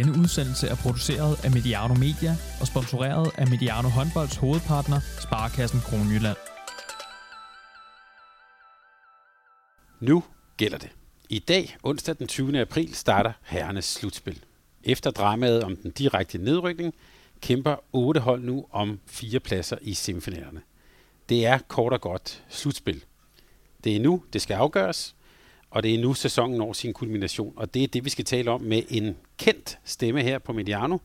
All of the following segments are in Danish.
Denne udsendelse er produceret af Mediano Media og sponsoreret af Mediano Håndbolds hovedpartner, Sparkassen Kronjylland. Nu gælder det. I dag, onsdag den 20. april, starter herrenes slutspil. Efter dramaet om den direkte nedrykning, kæmper otte hold nu om fire pladser i semifinalerne. Det er kort og godt slutspil. Det er nu, det skal afgøres, og det er nu, sæsonen når sin kulmination. Og det er det, vi skal tale om med en kendt stemme her på Mediano.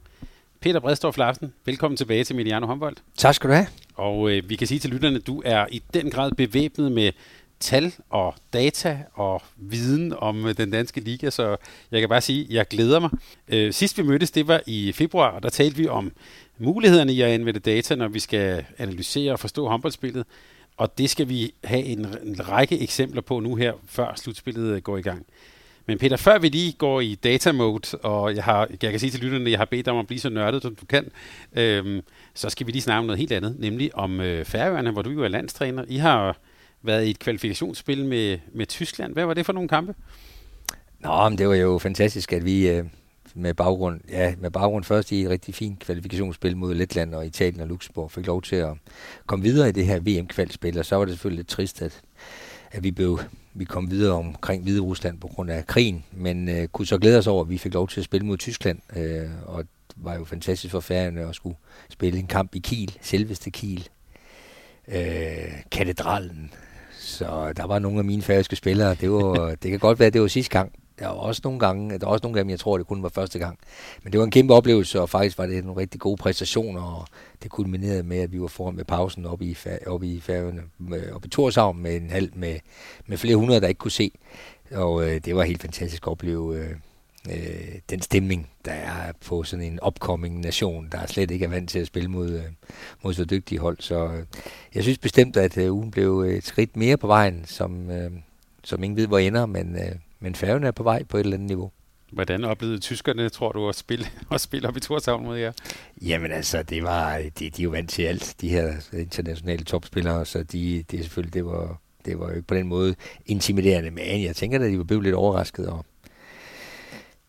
Peter Bredstorff Larsen, velkommen tilbage til Mediano Håndbold. Tak skal du have. Og øh, vi kan sige til lytterne, at du er i den grad bevæbnet med tal og data og viden om øh, den danske liga, så jeg kan bare sige, at jeg glæder mig. Øh, sidst vi mødtes, det var i februar, og der talte vi om mulighederne i at anvende data, når vi skal analysere og forstå håndboldspillet. Og det skal vi have en, en række eksempler på nu her, før slutspillet øh, går i gang. Men Peter, før vi lige går i data mode, og jeg, har, jeg kan sige til lytterne, at jeg har bedt dig om at blive så nørdet, som du kan, øhm, så skal vi lige snakke om noget helt andet, nemlig om øh, Færøerne, hvor du jo er landstræner. I har været i et kvalifikationsspil med, med Tyskland. Hvad var det for nogle kampe? Nå, men det var jo fantastisk, at vi øh, med baggrund, ja, med baggrund først i et rigtig fint kvalifikationsspil mod Letland og Italien og Luxembourg, fik lov til at komme videre i det her VM-kvalspil, og så var det selvfølgelig lidt trist, at, at vi blev vi kom videre omkring Hvide Rusland på grund af krigen, men øh, kunne så glæde os over, at vi fik lov til at spille mod Tyskland, øh, og det var jo fantastisk for færgerne at skulle spille en kamp i Kiel, selveste Kiel, øh, katedralen. Så der var nogle af mine færøske spillere, det, var, det kan godt være, at det var sidste gang, der var også nogle gange, der var også nogle gange, jeg tror, det kun var første gang. Men det var en kæmpe oplevelse, og faktisk var det nogle rigtig gode præstationer, og det kulminerede med, at vi var foran med pausen oppe i, oppe i færgerne, oppe i Torshavn med en halv med, med flere hundrede, der ikke kunne se. Og øh, det var helt fantastisk at opleve øh, øh, den stemning, der er på sådan en opkommende nation, der slet ikke er vant til at spille mod, øh, mod så dygtige hold. Så øh, jeg synes bestemt, at øh, ugen blev et skridt mere på vejen, som, øh, som ingen ved, hvor ender, men øh, men færgen er på vej på et eller andet niveau. Hvordan oplevede tyskerne, tror du, at spille, at spille op i Torshavn mod jer? Jamen altså, det var, de, de er jo vant til alt, de her internationale topspillere, så de, det selvfølgelig, det var, det var jo ikke på den måde intimiderende, men jeg tænker at de var blevet lidt overrasket, og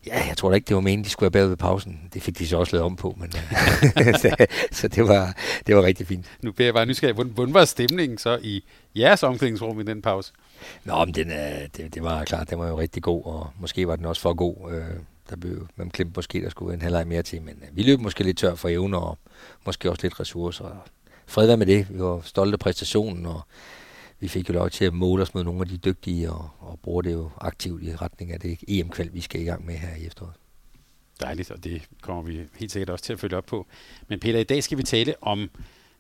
Ja, jeg tror da ikke, det var meningen, de skulle have bag ved pausen. Det fik de så også lavet om på, men så, så det, var, det var rigtig fint. Nu bliver jeg bare nysgerrig. Hvordan var stemningen så i jeres omklædningsrum i den pause? Nå, men den, øh, det, det var klart, den var jo rigtig god, og måske var den også for god. Øh, der blev, man glemte måske, der skulle en halvleg mere til, men øh, vi løb måske lidt tør for evner, og måske også lidt ressourcer. Fred være med det. Vi var stolte af præstationen, og vi fik jo lov til at måle os med nogle af de dygtige, og, og bruge det jo aktivt i retning af det EM-kval, vi skal i gang med her i efteråret. Dejligt, og det kommer vi helt sikkert også til at følge op på. Men Peter, i dag skal vi tale om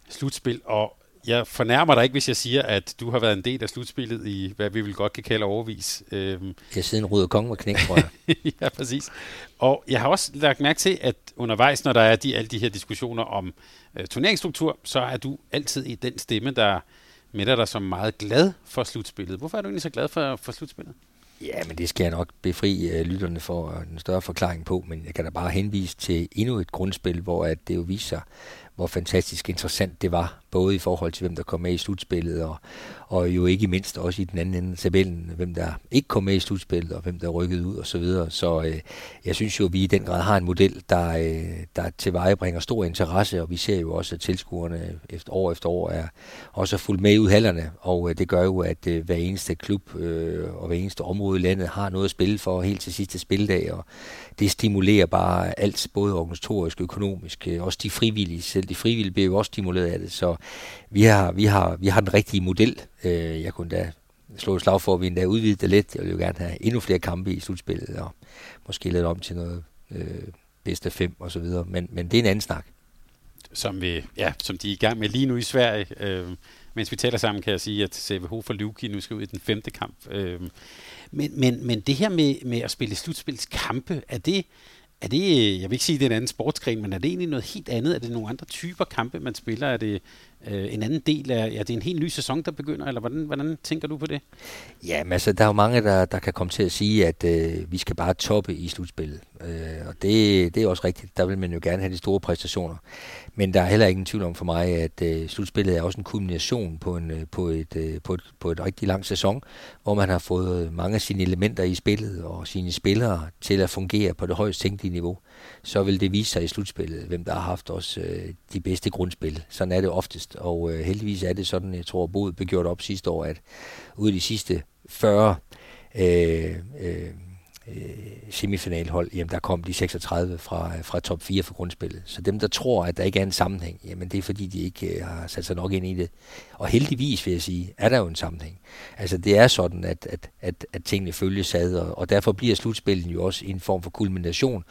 slutspil, og jeg fornærmer dig ikke, hvis jeg siger, at du har været en del af slutspillet i, hvad vi vil godt kan kalde overvis. Øhm. Jeg siden Røde Kongen var knæk, tror jeg. ja, præcis. Og jeg har også lagt mærke til, at undervejs, når der er de, alle de her diskussioner om øh, turneringsstruktur, så er du altid i den stemme, der melder dig som meget glad for slutspillet. Hvorfor er du egentlig så glad for, for slutspillet? Ja, men det skal jeg nok befri øh, lytterne for øh, en større forklaring på, men jeg kan da bare henvise til endnu et grundspil, hvor at det jo viser, hvor fantastisk interessant det var, både i forhold til, hvem der kom med i slutspillet, og, og jo ikke mindst også i den anden ende af tabellen, hvem der ikke kom med i slutspillet, og hvem der rykkede ud, og så videre. Så øh, jeg synes jo, at vi i den grad har en model, der, øh, der tilvejebringer stor interesse, og vi ser jo også, at tilskuerne efter år efter år er også fuldt med ud hallerne, og øh, det gør jo, at øh, hver eneste klub øh, og hver eneste område i landet har noget at spille for helt til sidste spildag, og det stimulerer bare alt, både organisatorisk, økonomisk, øh, også de frivillige selv. De frivillige bliver jo også stimuleret af det, så vi har, vi har, vi har den rigtige model. Øh, jeg kunne da slå et slag for, at vi endda udvidede det lidt. Jeg vil jo gerne have endnu flere kampe i slutspillet, og måske lidt om til noget øh, bedste fem og så videre. Men, men det er en anden snak. Som, vi, ja, som de er i gang med lige nu i Sverige. Øh, mens vi taler sammen, kan jeg sige, at CVH for Luki nu skal ud i den femte kamp. Øh, men, men, men det her med, med at spille slutspilskampe, er det, er det, øh, jeg vil ikke sige, at det er en anden sportsgren, men er det egentlig noget helt andet? Er det nogle andre typer kampe, man spiller? Er det øh, en anden del af, ja, det er en helt ny sæson, der begynder, eller hvordan, hvordan tænker du på det? Ja, men altså, der er jo mange, der, der kan komme til at sige, at øh, vi skal bare toppe i slutspillet. Øh, og det, det er også rigtigt. Der vil man jo gerne have de store præstationer. Men der er heller ingen tvivl om for mig, at øh, slutspillet er også en kulmination på, en, øh, på, et, øh, på, et, på et rigtig lang sæson, hvor man har fået øh, mange af sine elementer i spillet og sine spillere til at fungere på det højst tænkelige niveau. Så vil det vise sig i slutspillet, hvem der har haft også øh, de bedste grundspil. Sådan er det oftest, og øh, heldigvis er det sådan, jeg tror, Bod blev gjort op sidste år, at ud af de sidste 40 øh, øh, Øh, semifinalhold, jamen der kom de 36 fra, fra top 4 for grundspillet. Så dem, der tror, at der ikke er en sammenhæng, jamen det er fordi, de ikke øh, har sat sig nok ind i det. Og heldigvis, vil jeg sige, er der jo en sammenhæng. Altså det er sådan, at, at, at, at tingene følges ad, og, og derfor bliver slutspillet jo også en form for kulmination,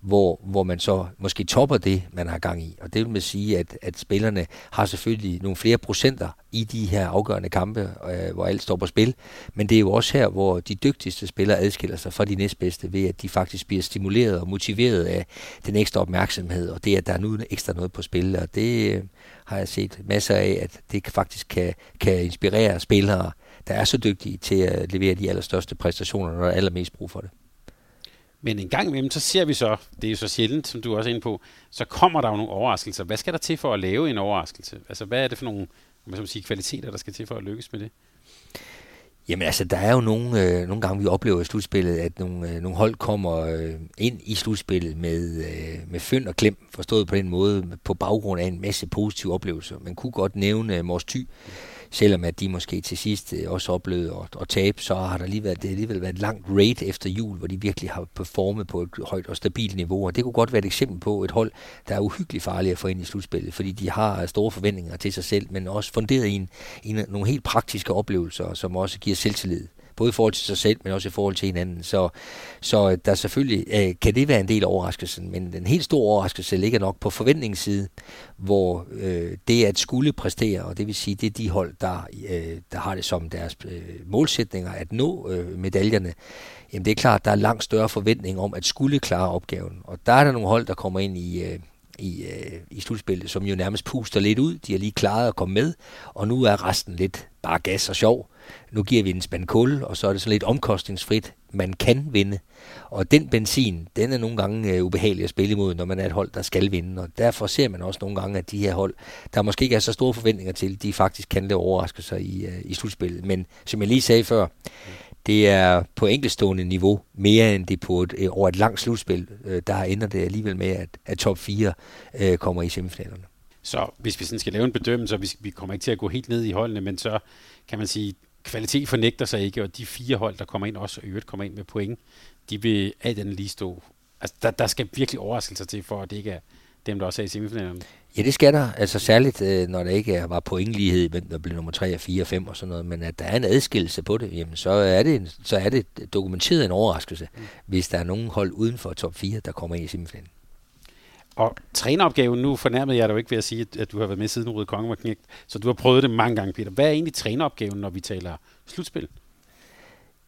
hvor, hvor man så måske topper det, man har gang i. Og det vil man sige, at, at spillerne har selvfølgelig nogle flere procenter i de her afgørende kampe, øh, hvor alt står på spil. Men det er jo også her, hvor de dygtigste spillere adskiller sig fra de næstbedste, ved at de faktisk bliver stimuleret og motiveret af den ekstra opmærksomhed, og det, at der er nu ekstra noget på spil. Og det øh, har jeg set masser af, at det faktisk kan, kan inspirere spillere, der er så dygtige til at levere de allerstørste præstationer, når der er allermest brug for det. Men en gang imellem, så ser vi så, det er jo så sjældent, som du også er inde på, så kommer der jo nogle overraskelser. Hvad skal der til for at lave en overraskelse? Altså, hvad er det for nogle man skal sige, kvaliteter, der skal til for at lykkes med det? Jamen altså, der er jo nogle, øh, nogle gange, vi oplever i slutspillet, at nogle, øh, nogle hold kommer øh, ind i slutspillet med, øh, med fynd og klem, forstået på den måde, på baggrund af en masse positive oplevelser. Man kunne godt nævne øh, Mors Thy, mm selvom at de måske til sidst øh, også oplevede at, at tabe, så har der lige været, det alligevel været et langt raid efter jul, hvor de virkelig har performet på et højt og stabilt niveau, og det kunne godt være et eksempel på et hold, der er uhyggeligt farligt at få ind i slutspillet, fordi de har store forventninger til sig selv, men også funderet i, en, i nogle helt praktiske oplevelser, som også giver selvtillid både i forhold til sig selv, men også i forhold til hinanden. Så, så øh, der selvfølgelig øh, kan det være en del af overraskelsen, men den helt store overraskelse ligger nok på forventningssiden, hvor øh, det at skulle præstere, og det vil sige, det er de hold, der, øh, der har det som deres øh, målsætninger at nå øh, medaljerne, jamen det er klart, der er langt større forventning om at skulle klare opgaven. Og der er der nogle hold, der kommer ind i... Øh, i, øh, i slutspillet, som jo nærmest puster lidt ud. De har lige klaret at komme med, og nu er resten lidt bare gas og sjov. Nu giver vi en spand kul, og så er det sådan lidt omkostningsfrit. Man kan vinde. Og den benzin, den er nogle gange øh, ubehagelig at spille imod, når man er et hold, der skal vinde. Og derfor ser man også nogle gange, at de her hold, der måske ikke er så store forventninger til, de faktisk kan lave overraskelser i, øh, i slutspillet. Men som jeg lige sagde før, det er på enkeltstående niveau mere end det på et, øh, over et langt slutspil. Øh, der ender det alligevel med, at, at top 4 øh, kommer i semifinalerne. Så hvis vi sådan skal lave en bedømmelse, og vi, vi kommer ikke til at gå helt ned i holdene, men så kan man sige, kvalitet fornægter sig ikke, og de fire hold, der kommer ind, også og øvrigt kommer ind med point, de vil alt andet lige stå. Altså, der, der skal virkelig overraskelser til, for at det ikke er dem, der også er i semifinalerne. Ja, det skal der. Altså særligt, øh, når der ikke var pointlighed, men der blev nummer 3, 4 og 5 og sådan noget, men at der er en adskillelse på det, jamen så er det, en, så er det dokumenteret en overraskelse, mm. hvis der er nogen hold uden for top 4, der kommer ind i semifinalen. Og træneropgaven, nu fornærmede jeg dig jo ikke ved at sige, at du har været med siden Røde Konge var knægt, så du har prøvet det mange gange, Peter. Hvad er egentlig træneropgaven, når vi taler slutspil?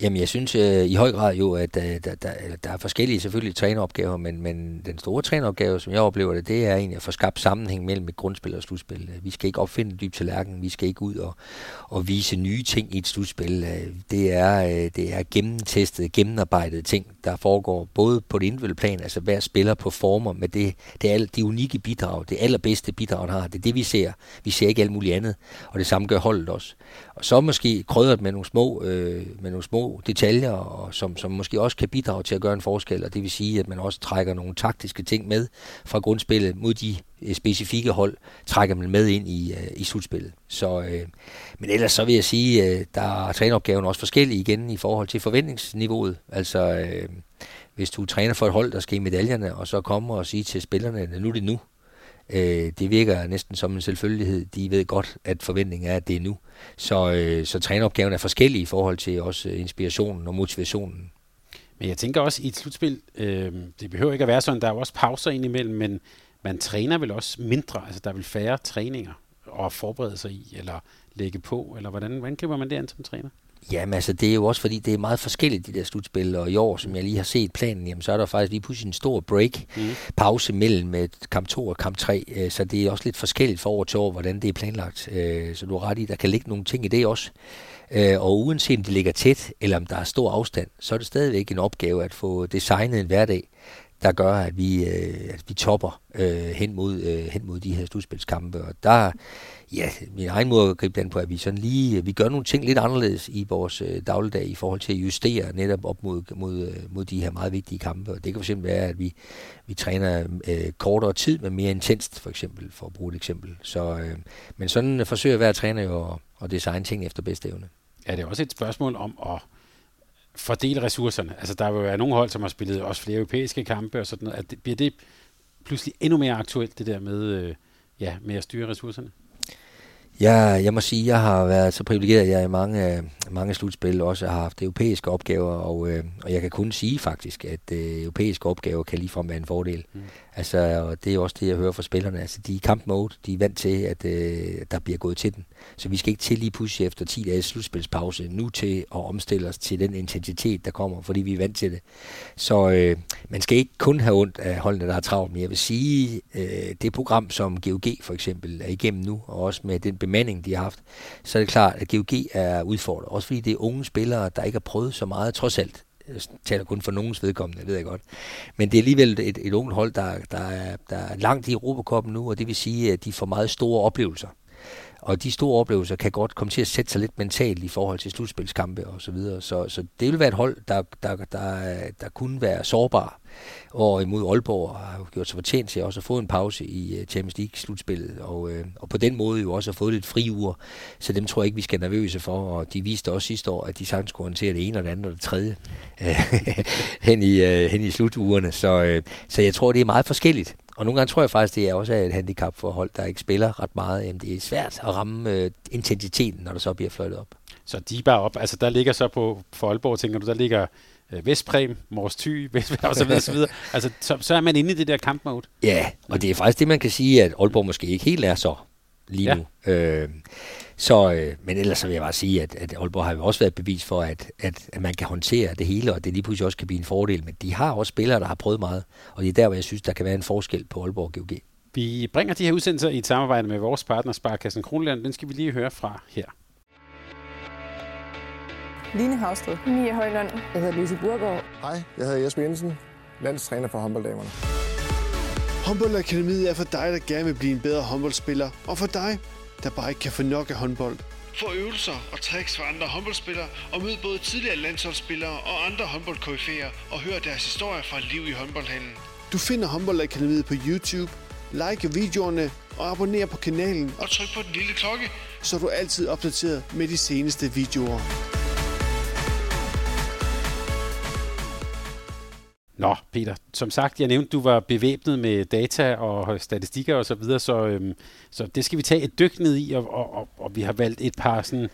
Jamen, jeg synes øh, i høj grad jo, at øh, der, der, der er forskellige selvfølgelig træneropgaver, men, men den store træneropgave, som jeg oplever det, det er egentlig at få skabt sammenhæng mellem et grundspil og slutspil. Øh, vi skal ikke opfinde dyb tallerken, vi skal ikke ud og, og vise nye ting i et slutspil. Øh, det er, øh, det er gennemtestet, gennemarbejdet ting, der foregår både på det individuelle plan, altså hver spiller på former med det, det er de unikke bidrag, det allerbedste bidrag, han har. Det er det, vi ser. Vi ser ikke alt muligt andet, og det samme gør holdet også. Og så måske krydret med nogle små, øh, med nogle små detaljer, og som, som måske også kan bidrage til at gøre en forskel, og det vil sige, at man også trækker nogle taktiske ting med fra grundspillet mod de øh, specifikke hold, trækker man med ind i, øh, i slutspillet. Så, øh, men ellers så vil jeg sige, øh, der er træneopgaven også forskellig igen i forhold til forventningsniveauet. Altså, øh, hvis du træner for et hold, der skal i medaljerne, og så kommer og sige til spillerne, at nu er det nu, Øh, det virker næsten som en selvfølgelighed. De ved godt, at forventningen er, at det er nu. Så, øh, så træneopgaven er forskellig i forhold til også inspirationen og motivationen. Men jeg tænker også i et slutspil, øh, det behøver ikke at være sådan, der er jo også pauser indimellem, men man træner vel også mindre, altså der er vel færre træninger at forberede sig i, eller lægge på, eller hvordan, hvordan griber man det an som træner? Jamen altså, det er jo også fordi, det er meget forskelligt, de der slutspil, og i år, som jeg lige har set planen, jamen, så er der faktisk lige pludselig en stor break, mm. pause mellem et kamp 2 og kamp 3, øh, så det er også lidt forskelligt for år til år, hvordan det er planlagt. Øh, så du har ret i, der kan ligge nogle ting i det også. Øh, og uanset om det ligger tæt, eller om der er stor afstand, så er det stadigvæk en opgave at få designet en hverdag, der gør, at vi, øh, at vi topper øh, hen, mod, øh, hen mod de her slutspilskampe. Og der, ja, min egen måde at gribe den på, at vi sådan lige, vi gør nogle ting lidt anderledes i vores øh, dagligdag i forhold til at justere netop op mod, mod, øh, mod de her meget vigtige kampe. Og det kan fx være, at vi, vi træner øh, kortere tid, men mere intenst, for eksempel, for at bruge et eksempel. Så, øh, men sådan forsøger hver træner jo at, at designe ting efter bedste evne. Ja, det er også et spørgsmål om at fordele ressourcerne? Altså, der vil være nogle hold, som har spillet også flere europæiske kampe og sådan noget. At det, bliver det pludselig endnu mere aktuelt, det der med, øh, ja, med at styre ressourcerne? Jeg, jeg må sige, jeg har været så privilegeret, at jeg i mange, mange slutspil også har haft europæiske opgaver, og, øh, og jeg kan kun sige faktisk, at øh, europæiske opgaver kan ligefrem være en fordel. Mm. Altså, og det er også det, jeg hører fra spillerne. Altså, de er i kamp mode, de er vant til, at øh, der bliver gået til den. Så vi skal ikke til lige pludselig efter 10 dages slutspilspause nu til at omstille os til den intensitet, der kommer, fordi vi er vant til det. Så øh, man skal ikke kun have ondt af holdene, der er travlt, men jeg vil sige, øh, det program, som GOG for eksempel er igennem nu, og også med den bemanding, de har haft, så er det klart, at GOG er udfordret. Også fordi det er unge spillere, der ikke har prøvet så meget, trods alt. Jeg taler kun for nogens vedkommende, det ved jeg godt. Men det er alligevel et, et ungt hold, der, der, er, der er langt i Europakoppen nu, og det vil sige, at de får meget store oplevelser. Og de store oplevelser kan godt komme til at sætte sig lidt mentalt i forhold til slutspilskampe og så videre. Så, så det vil være et hold, der, der, der, der kunne være sårbar. Og imod Aalborg har gjort sig fortjent til også at få en pause i øh, Champions League-slutspillet. Og, øh, og på den måde jo også har fået lidt fri uger. Så dem tror jeg ikke, vi skal nervøse for. Og de viste også sidste år, at de sagtens kunne håndtere det ene og det andet og det tredje hen, i, øh, hen i slutugerne. Så, øh, så jeg tror, det er meget forskelligt. Og nogle gange tror jeg faktisk, det er også et handicap for hold, der ikke spiller ret meget. Jamen, det er svært at ramme øh, intensiteten, når der så bliver fløjtet op. Så de bare op. Altså, der ligger så på for Aalborg, tænker du, der ligger øh, Vestprem, Mors Thy, Vestprem og så videre, så videre. Altså, så, så er man inde i det der kampmode. Ja, og det er faktisk det, man kan sige, at Aalborg måske ikke helt er så lige ja. nu. Øh, så, øh, men ellers så vil jeg bare sige, at, at Aalborg har jo også været bevis for, at, at, at man kan håndtere det hele, og det lige pludselig også kan blive en fordel. Men de har også spillere, der har prøvet meget, og det er der, hvor jeg synes, der kan være en forskel på Aalborg og GOG. Vi bringer de her udsendelser i et samarbejde med vores partner Sparkassen Kronland. Den skal vi lige høre fra her. Line Havsted. Mia Højlund. Jeg hedder Lise Burgaard. Hej, jeg hedder Jesper Jensen, landstræner for håndbolddamerne. Håndboldakademiet er for dig, der gerne vil blive en bedre håndboldspiller, og for dig, der bare ikke kan få nok af håndbold. Få øvelser og tricks fra andre håndboldspillere, og mød både tidligere landsholdsspillere og andre håndboldkoryfæer, og hør deres historier fra liv i håndboldhallen. Du finder Håndboldakademiet på YouTube, like videoerne og abonner på kanalen. Og tryk på den lille klokke, så du er altid opdateret med de seneste videoer. Nå, Peter, som sagt, jeg nævnte, du var bevæbnet med data og statistikker osv., så, videre, så, øhm, så det skal vi tage et dyk ned i, og, og, og, og vi har valgt et par, sådan,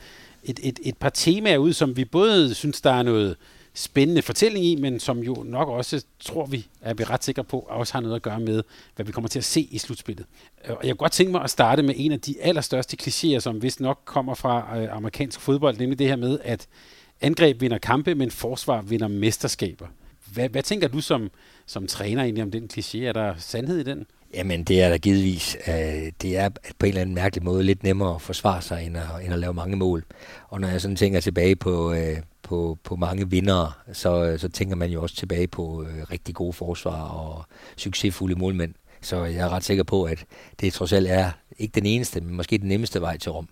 et, et, et par temaer ud, som vi både synes, der er noget spændende fortælling i, men som jo nok også, tror vi, er vi ret sikre på, også har noget at gøre med, hvad vi kommer til at se i slutspillet. Øh, og jeg kunne godt tænke mig at starte med en af de allerstørste klichéer, som vist nok kommer fra øh, amerikansk fodbold, nemlig det her med, at angreb vinder kampe, men forsvar vinder mesterskaber. Hvad, hvad tænker du som, som træner egentlig om den kliché? Er der sandhed i den? Jamen, det er der givetvis. Øh, det er på en eller anden mærkelig måde lidt nemmere at forsvare sig, end at, end at lave mange mål. Og når jeg sådan tænker tilbage på, øh, på, på mange vindere, så, så tænker man jo også tilbage på øh, rigtig gode forsvar og succesfulde målmænd. Så jeg er ret sikker på, at det trods alt er ikke den eneste, men måske den nemmeste vej til Rom.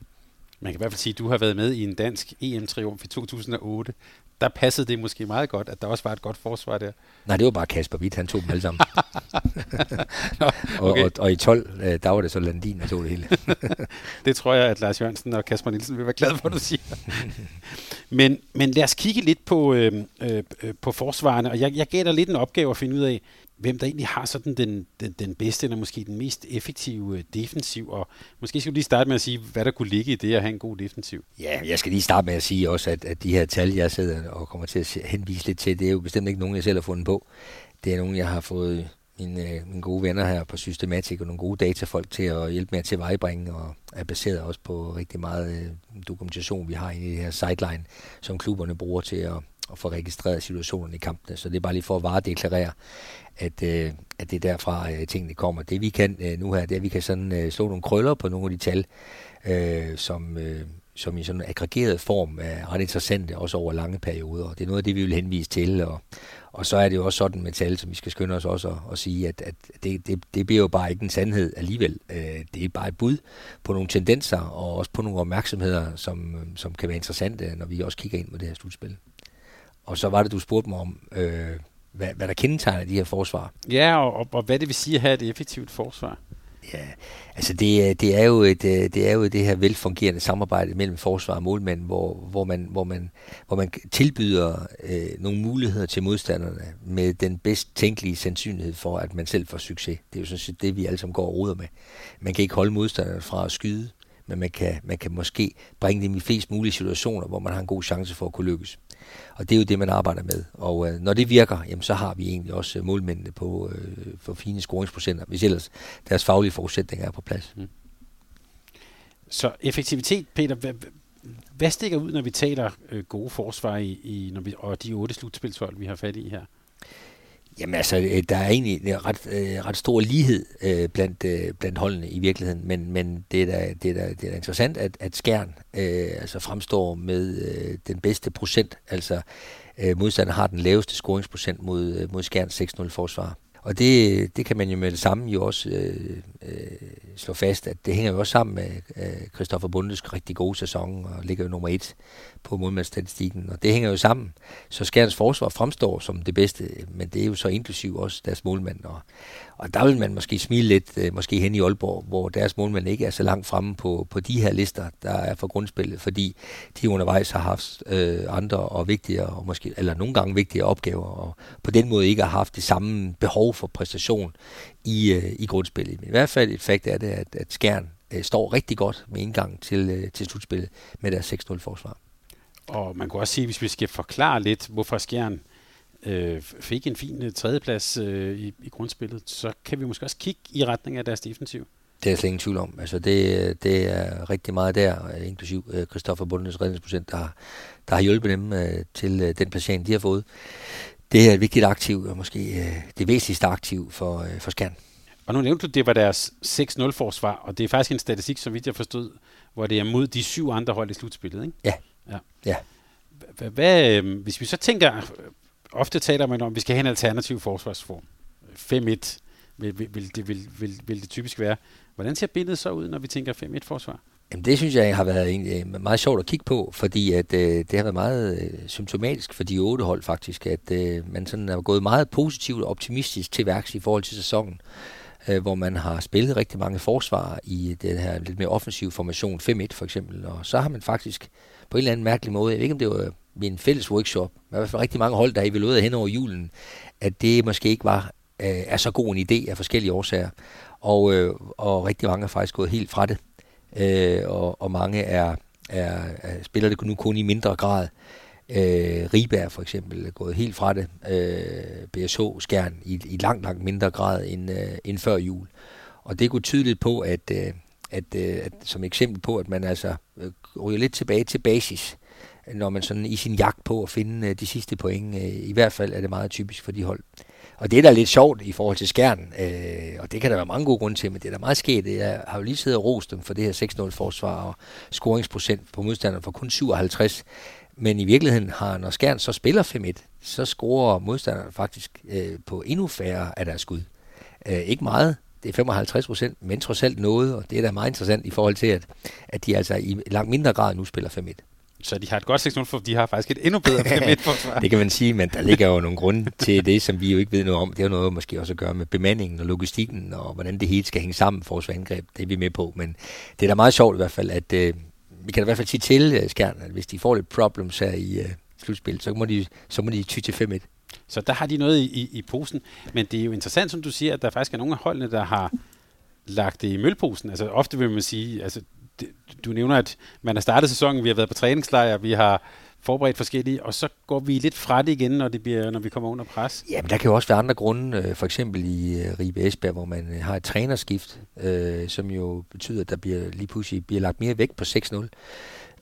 Man kan i hvert fald sige, at du har været med i en dansk EM-triumf i 2008 der passede det måske meget godt, at der også var et godt forsvar der. Nej, det var bare Kasper Witt, han tog dem alle sammen. Nå, okay. og, og, og i 12, øh, der var det så Landin, der tog det hele. det tror jeg, at Lars Jørgensen og Kasper Nielsen vil være glade for, at du siger. men, men lad os kigge lidt på, øh, øh, på forsvarene, og jeg, jeg gav dig lidt en opgave at finde ud af, hvem der egentlig har sådan den, den, den bedste, eller måske den mest effektive øh, defensiv, og måske skal du lige starte med at sige, hvad der kunne ligge i det at have en god defensiv. Ja, jeg skal lige starte med at sige også, at, at de her tal, jeg sidder og kommer til at henvise lidt til, det er jo bestemt ikke nogen, jeg selv har fundet på. Det er nogen, jeg har fået mine, øh, mine gode venner her på Systematik og nogle gode datafolk til at hjælpe med at tilvejebringe, og er baseret også på rigtig meget øh, dokumentation, vi har i det her sideline, som klubberne bruger til at, at få registreret situationen i kampene. Så det er bare lige for at varedeklarere, at, øh, at det er derfra øh, tingene kommer. Det vi kan øh, nu her, det er, at vi kan sådan øh, slå nogle krøller på nogle af de tal, øh, som, øh, som i sådan en aggregeret form er ret interessante, også over lange perioder. Det er noget af det, vi vil henvise til. Og, og så er det jo også sådan med tal, som vi skal skynde os også at, at sige, at, at det, det, det bliver jo bare ikke en sandhed alligevel. Øh, det er bare et bud på nogle tendenser og også på nogle opmærksomheder, som, som kan være interessante, når vi også kigger ind på det her slutspil. Og så var det, du spurgte mig om, øh, hvad, hvad der kendetegner de her forsvar. Ja, og, og, og hvad det vil sige at have et effektivt forsvar. Ja, altså det, det, er jo et, øh, det er jo det her velfungerende samarbejde mellem forsvar og målmænd, hvor, hvor, man, hvor, man, hvor man tilbyder øh, nogle muligheder til modstanderne med den bedst tænkelige sandsynlighed for, at man selv får succes. Det er jo sådan set det, vi alle sammen går og ruder med. Man kan ikke holde modstanderne fra at skyde, men man kan, man kan måske bringe dem i flest mulige situationer, hvor man har en god chance for at kunne lykkes. Og det er jo det, man arbejder med. Og øh, når det virker, jamen, så har vi egentlig også øh, målmændene på øh, for fine scoringsprocenter, hvis ellers deres faglige forudsætninger er på plads. Mm. Så effektivitet, Peter, hvad, hvad stikker ud, når vi taler øh, gode forsvar i, i når vi, og de otte slutspilshold, vi har fat i her? Jamen altså, øh, der er egentlig en ret, øh, ret stor lighed øh, blandt, øh, blandt holdene i virkeligheden, men, men det, er da, det, er da, det er da interessant, at, at Skjern øh, altså fremstår med øh, den bedste procent, altså øh, modstander har den laveste scoringsprocent mod, øh, mod Skjerns 6-0 forsvar. Og det, det kan man jo med det samme jo også øh, øh, slå fast, at det hænger jo også sammen med øh, Christoffer Bundes rigtig gode sæson, og ligger jo nummer et på målmandsstatistikken, og det hænger jo sammen. Så Skærens forsvar fremstår som det bedste, men det er jo så inklusiv også deres målmand, og, og der vil man måske smile lidt, øh, måske hen i Aalborg, hvor deres målmand ikke er så langt fremme på, på de her lister, der er for grundspillet, fordi de undervejs har haft øh, andre og vigtigere, og måske, eller nogle gange vigtigere opgaver, og på den måde ikke har haft det samme behov for præstation i, øh, i grundspillet. Men i hvert fald et fakt er det, at, at Skjern øh, står rigtig godt med indgang til, øh, til slutspillet med deres 6-0 forsvar. Og man kunne også sige, hvis vi skal forklare lidt, hvorfor Skjern øh, fik en fin øh, tredjeplads øh, i, i grundspillet, så kan vi måske også kigge i retning af deres defensiv. Det er slet ingen tvivl om. Altså det, det er rigtig meget der, inklusiv øh, Christoffer Bundes redningsprocent, der, der har hjulpet dem øh, til øh, den placering, de har fået. Det er et vigtigt aktiv, og måske øh, det væsentligste aktiv for, øh, for Skjern. Og nu nævnte du, det var deres 6-0-forsvar, og det er faktisk en statistik, så vidt jeg forstod, hvor det er mod de syv andre hold i slutspillet, ikke? Ja. ja. ja. Hvad, øh, hvis vi så tænker, ofte taler man om, at vi skal have en alternativ forsvarsform. 5-1 vil, vil, vil, det, vil, vil, vil det typisk være. Hvordan ser billedet så ud, når vi tænker 5-1 forsvar? Jamen det synes jeg har været egentlig øh, meget sjovt at kigge på, fordi at, øh, det har været meget øh, symptomatisk for de otte hold faktisk, at øh, man sådan er gået meget positivt og optimistisk til værks i forhold til sæsonen, øh, hvor man har spillet rigtig mange forsvar i den her lidt mere offensiv formation, 5-1 for eksempel, og så har man faktisk på en eller anden mærkelig måde, jeg ved ikke om det var min fælles workshop, men i hvert fald rigtig mange hold, der evaluerede hen over julen, at det måske ikke var øh, er så god en idé af forskellige årsager. Og, øh, og rigtig mange er faktisk gået helt fra det. Øh, og, og mange er, er, er, spiller det nu kun i mindre grad. Øh, Ribær for eksempel er gået helt fra det. Øh, BSH Skjern i, i langt, langt mindre grad end, øh, end før jul. Og det går tydeligt på, at, øh, at, øh, at som eksempel på, at man altså øh, ryger lidt tilbage til basis når man sådan i sin jagt på at finde øh, de sidste point. Øh, I hvert fald er det meget typisk for de hold. Og det er da lidt sjovt i forhold til skærn, øh, og det kan der være mange gode grunde til, men det er da meget sket. Jeg har jo lige siddet og rost dem for det her 6-0 forsvar og scoringsprocent på modstanderen for kun 57. Men i virkeligheden har, når Skjern så spiller 5-1, så scorer modstanderen faktisk øh, på endnu færre af deres skud. Øh, ikke meget, det er 55 procent, men trods alt noget, og det er da meget interessant i forhold til, at, at de altså i langt mindre grad nu spiller 5-1. Så de har et godt 6-0, for de har faktisk et endnu bedre 5-1-forsvar. det kan man sige, men der ligger jo nogle grunde til det, som vi jo ikke ved noget om. Det har noget måske også at gøre med bemandingen og logistikken, og hvordan det hele skal hænge sammen, forsvarsangreb. Det er vi med på, men det er da meget sjovt i hvert fald, at øh, vi kan da i hvert fald sige til uh, Skjern, at hvis de får lidt problems her i uh, slutspil, så må de, så må de ty til 5-1. Så der har de noget i, i, i posen. Men det er jo interessant, som du siger, at der faktisk er nogle af holdene, der har lagt det i mølposen. Altså ofte vil man sige, altså du nævner, at man har startet sæsonen, vi har været på træningslejr, vi har forberedt forskellige, og så går vi lidt fra det igen, når, det bliver, når vi kommer under pres. Ja, men der kan jo også være andre grunde, øh, for eksempel i øh, Ribe Esbjerg, hvor man øh, har et trænerskift, øh, som jo betyder, at der bliver lige pludselig bliver lagt mere vægt på 6-0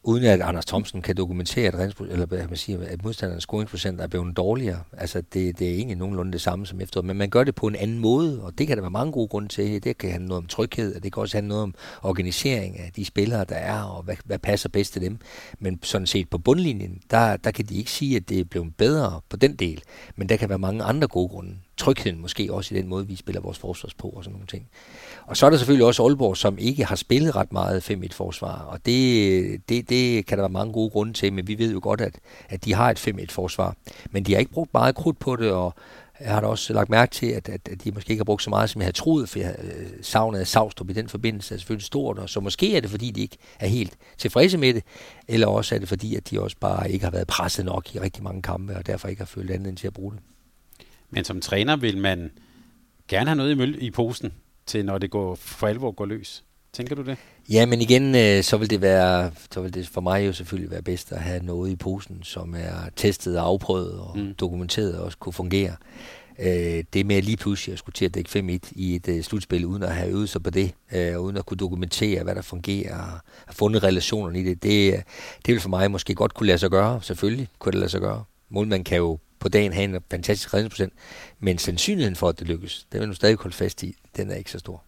uden at Anders Thomsen kan dokumentere, at, eller hvad man siger, at modstandernes scoringsprocent er blevet dårligere. Altså, det, det er egentlig nogenlunde det samme som efteråret, men man gør det på en anden måde, og det kan der være mange gode grunde til. Det kan handle noget om tryghed, og det kan også handle noget om organisering af de spillere, der er, og hvad, hvad passer bedst til dem. Men sådan set på bundlinjen, der, der kan de ikke sige, at det er blevet bedre på den del, men der kan være mange andre gode grunde. Trygheden måske også i den måde, vi spiller vores forsvars på og sådan nogle ting. Og så er der selvfølgelig også Aalborg, som ikke har spillet ret meget 5-1-forsvar, og det, det, det kan der være mange gode grunde til, men vi ved jo godt, at, at de har et 5-1-forsvar. Men de har ikke brugt meget krudt på det, og jeg har da også lagt mærke til, at, at, at de måske ikke har brugt så meget, som jeg havde troet, for jeg øh, savnede Savstrup i den forbindelse er selvfølgelig stort, og så måske er det, fordi de ikke er helt tilfredse med det, eller også er det, fordi at de også bare ikke har været presset nok i rigtig mange kampe, og derfor ikke har følt andet end til at bruge det. Men som træner vil man gerne have noget i, møl i posen, til når det går for alvor går løs. Tænker du det? Ja, men igen, øh, så vil det være, så vil det for mig jo selvfølgelig være bedst at have noget i posen, som er testet og afprøvet og mm. dokumenteret og også kunne fungere. Øh, det med lige pludselig at skulle til at dække 5-1 i et uh, slutspil, uden at have øvet sig på det, uh, uden at kunne dokumentere, hvad der fungerer, og have fundet relationerne i det, det, det vil for mig måske godt kunne lade sig gøre. Selvfølgelig kunne det lade sig gøre. Målmanden kan jo på dagen have en fantastisk redningsprocent, men sandsynligheden for, at det lykkes, det vil nu stadig holde fast i, den er ikke så stor.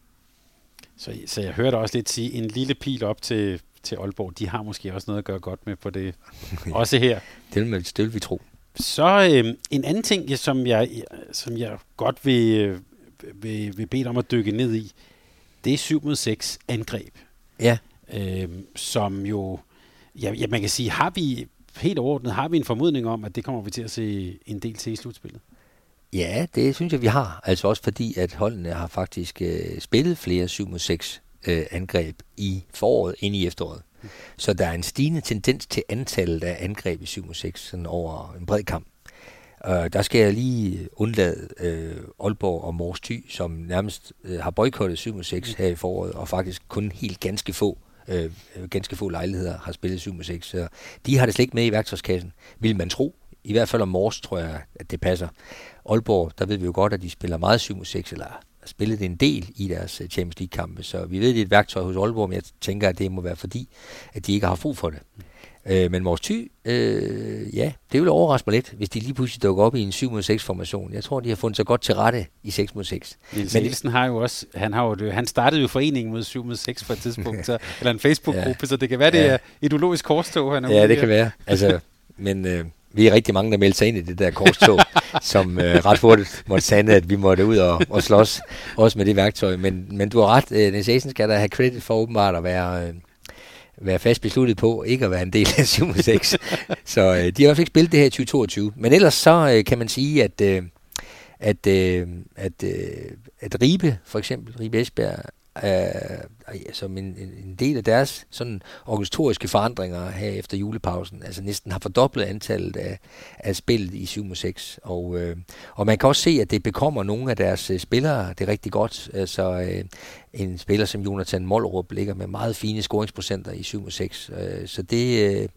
Så, så jeg hørte også lidt sige, en lille pil op til, til Aalborg, de har måske også noget at gøre godt med på det. også her. Det vil, det vil vi tro. Så øh, en anden ting, som jeg, som jeg godt vil, vil, vil bede om at dykke ned i, det er 7 mod 6 angreb. Ja. Øh, som jo, ja, ja, man kan sige, har vi helt overordnet, har vi en formodning om, at det kommer vi til at se en del til i slutspillet? Ja, det synes jeg, vi har. Altså også fordi, at holdene har faktisk øh, spillet flere 7 mod 6 øh, angreb i foråret ind i efteråret. Mm. Så der er en stigende tendens til antallet af angreb i 7 mod 6 sådan over en bred kamp. Uh, der skal jeg lige undlade uh, Aalborg og Mors Thy, som nærmest uh, har boykottet 7 mod 6 her i foråret, og faktisk kun helt ganske få øh, ganske få lejligheder har spillet 7 mod 6. Så de har det slet ikke med i værktøjskassen, vil man tro. I hvert fald om Mors tror jeg, at det passer. Aalborg, der ved vi jo godt, at de spiller meget 7 6, eller har spillet en del i deres øh, Champions League-kampe, så vi ved, at det er et værktøj hos Aalborg, men jeg tænker, at det må være fordi, at de ikke har brug for det. Øh, men Mors Thy, øh, ja, det vil overraske mig lidt, hvis de lige pludselig dukker op i en 7 6 formation. Jeg tror, de har fundet sig godt til rette i 6 mod 6. Niels men Nielsen har jo også, han, har jo, han startede jo foreningen mod 7 mod 6 på et tidspunkt, så, eller en Facebook-gruppe, ja. så det kan være, det ja. er ideologisk korstog, han er Ja, det kan være. Altså, men øh, vi er rigtig mange, der meldte sig ind i det der korstog, som øh, ret hurtigt måtte sande, at vi måtte ud og, og slås også med det værktøj. Men, men du har ret, øh, Niels skal da have credit for åbenbart at være, øh, være fast besluttet på ikke at være en del af 7 6. Så øh, de har i hvert fald ikke spillet det her i 2022. Men ellers så øh, kan man sige, at, øh, at, øh, at, øh, at Ribe, for eksempel, Ribe Esbjerg, øh, som en, en del af deres sådan organisatoriske forandringer her efter julepausen, altså næsten har fordoblet antallet af, af spillet i 7 6. Og, øh, og man kan også se, at det bekommer nogle af deres øh, spillere det er rigtig godt. Altså øh, en spiller som Jonathan Mollerup ligger med meget fine scoringsprocenter i 7 6. Øh, så det, øh,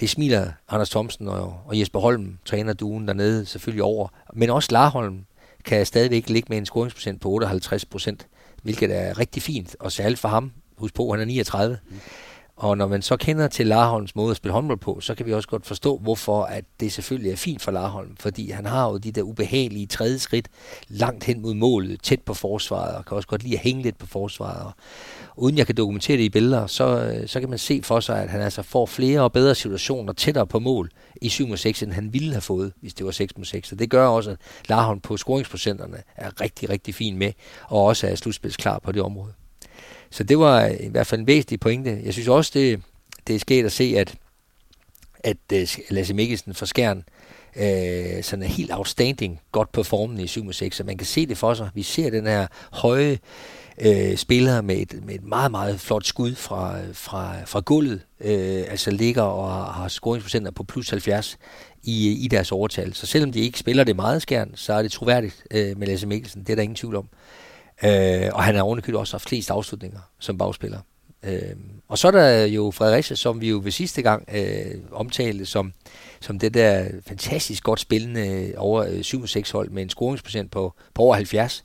det smiler Anders Thomsen og, og Jesper Holm, træner duen dernede, selvfølgelig over. Men også Larholm kan stadigvæk ligge med en scoringsprocent på 58 procent hvilket er rigtig fint, og særligt for ham. Husk på, han er 39. Mm. Og når man så kender til Larholms måde at spille håndbold på, så kan vi også godt forstå, hvorfor at det selvfølgelig er fint for Larholm. Fordi han har jo de der ubehagelige tredje skridt langt hen mod målet, tæt på forsvaret, og kan også godt lide at hænge lidt på forsvaret. Og uden jeg kan dokumentere det i billeder, så, øh, så kan man se for sig, at han altså får flere og bedre situationer tættere på mål i 7 mod 6, end han ville have fået, hvis det var 6 mod 6. Så det gør også, at Larholm på scoringsprocenterne er rigtig, rigtig fin med, og også er slutspilsklar på det område. Så det var i hvert fald en væsentlig pointe. Jeg synes også, det, det er sket at se, at, at øh, Lasse Mikkelsen fra Skjern øh, sådan er helt outstanding godt performende i 7 6, så man kan se det for sig. Vi ser den her høje øh, spiller med et, med et meget, meget flot skud fra, fra, fra gulvet, øh, altså ligger og har, har scoringsprocenter på plus 70 i, øh, i deres overtal. Så selvom de ikke spiller det meget skærn, så er det troværdigt øh, med Lasse Mikkelsen. Det er der ingen tvivl om. Øh, og han har ovenikøbet også haft flest afslutninger som bagspiller. Øh, og så er der jo Fredericia, som vi jo ved sidste gang øh, omtalte som, som det der fantastisk godt spillende øh, over øh, 7-6 hold med en scoringsprocent på, på over 70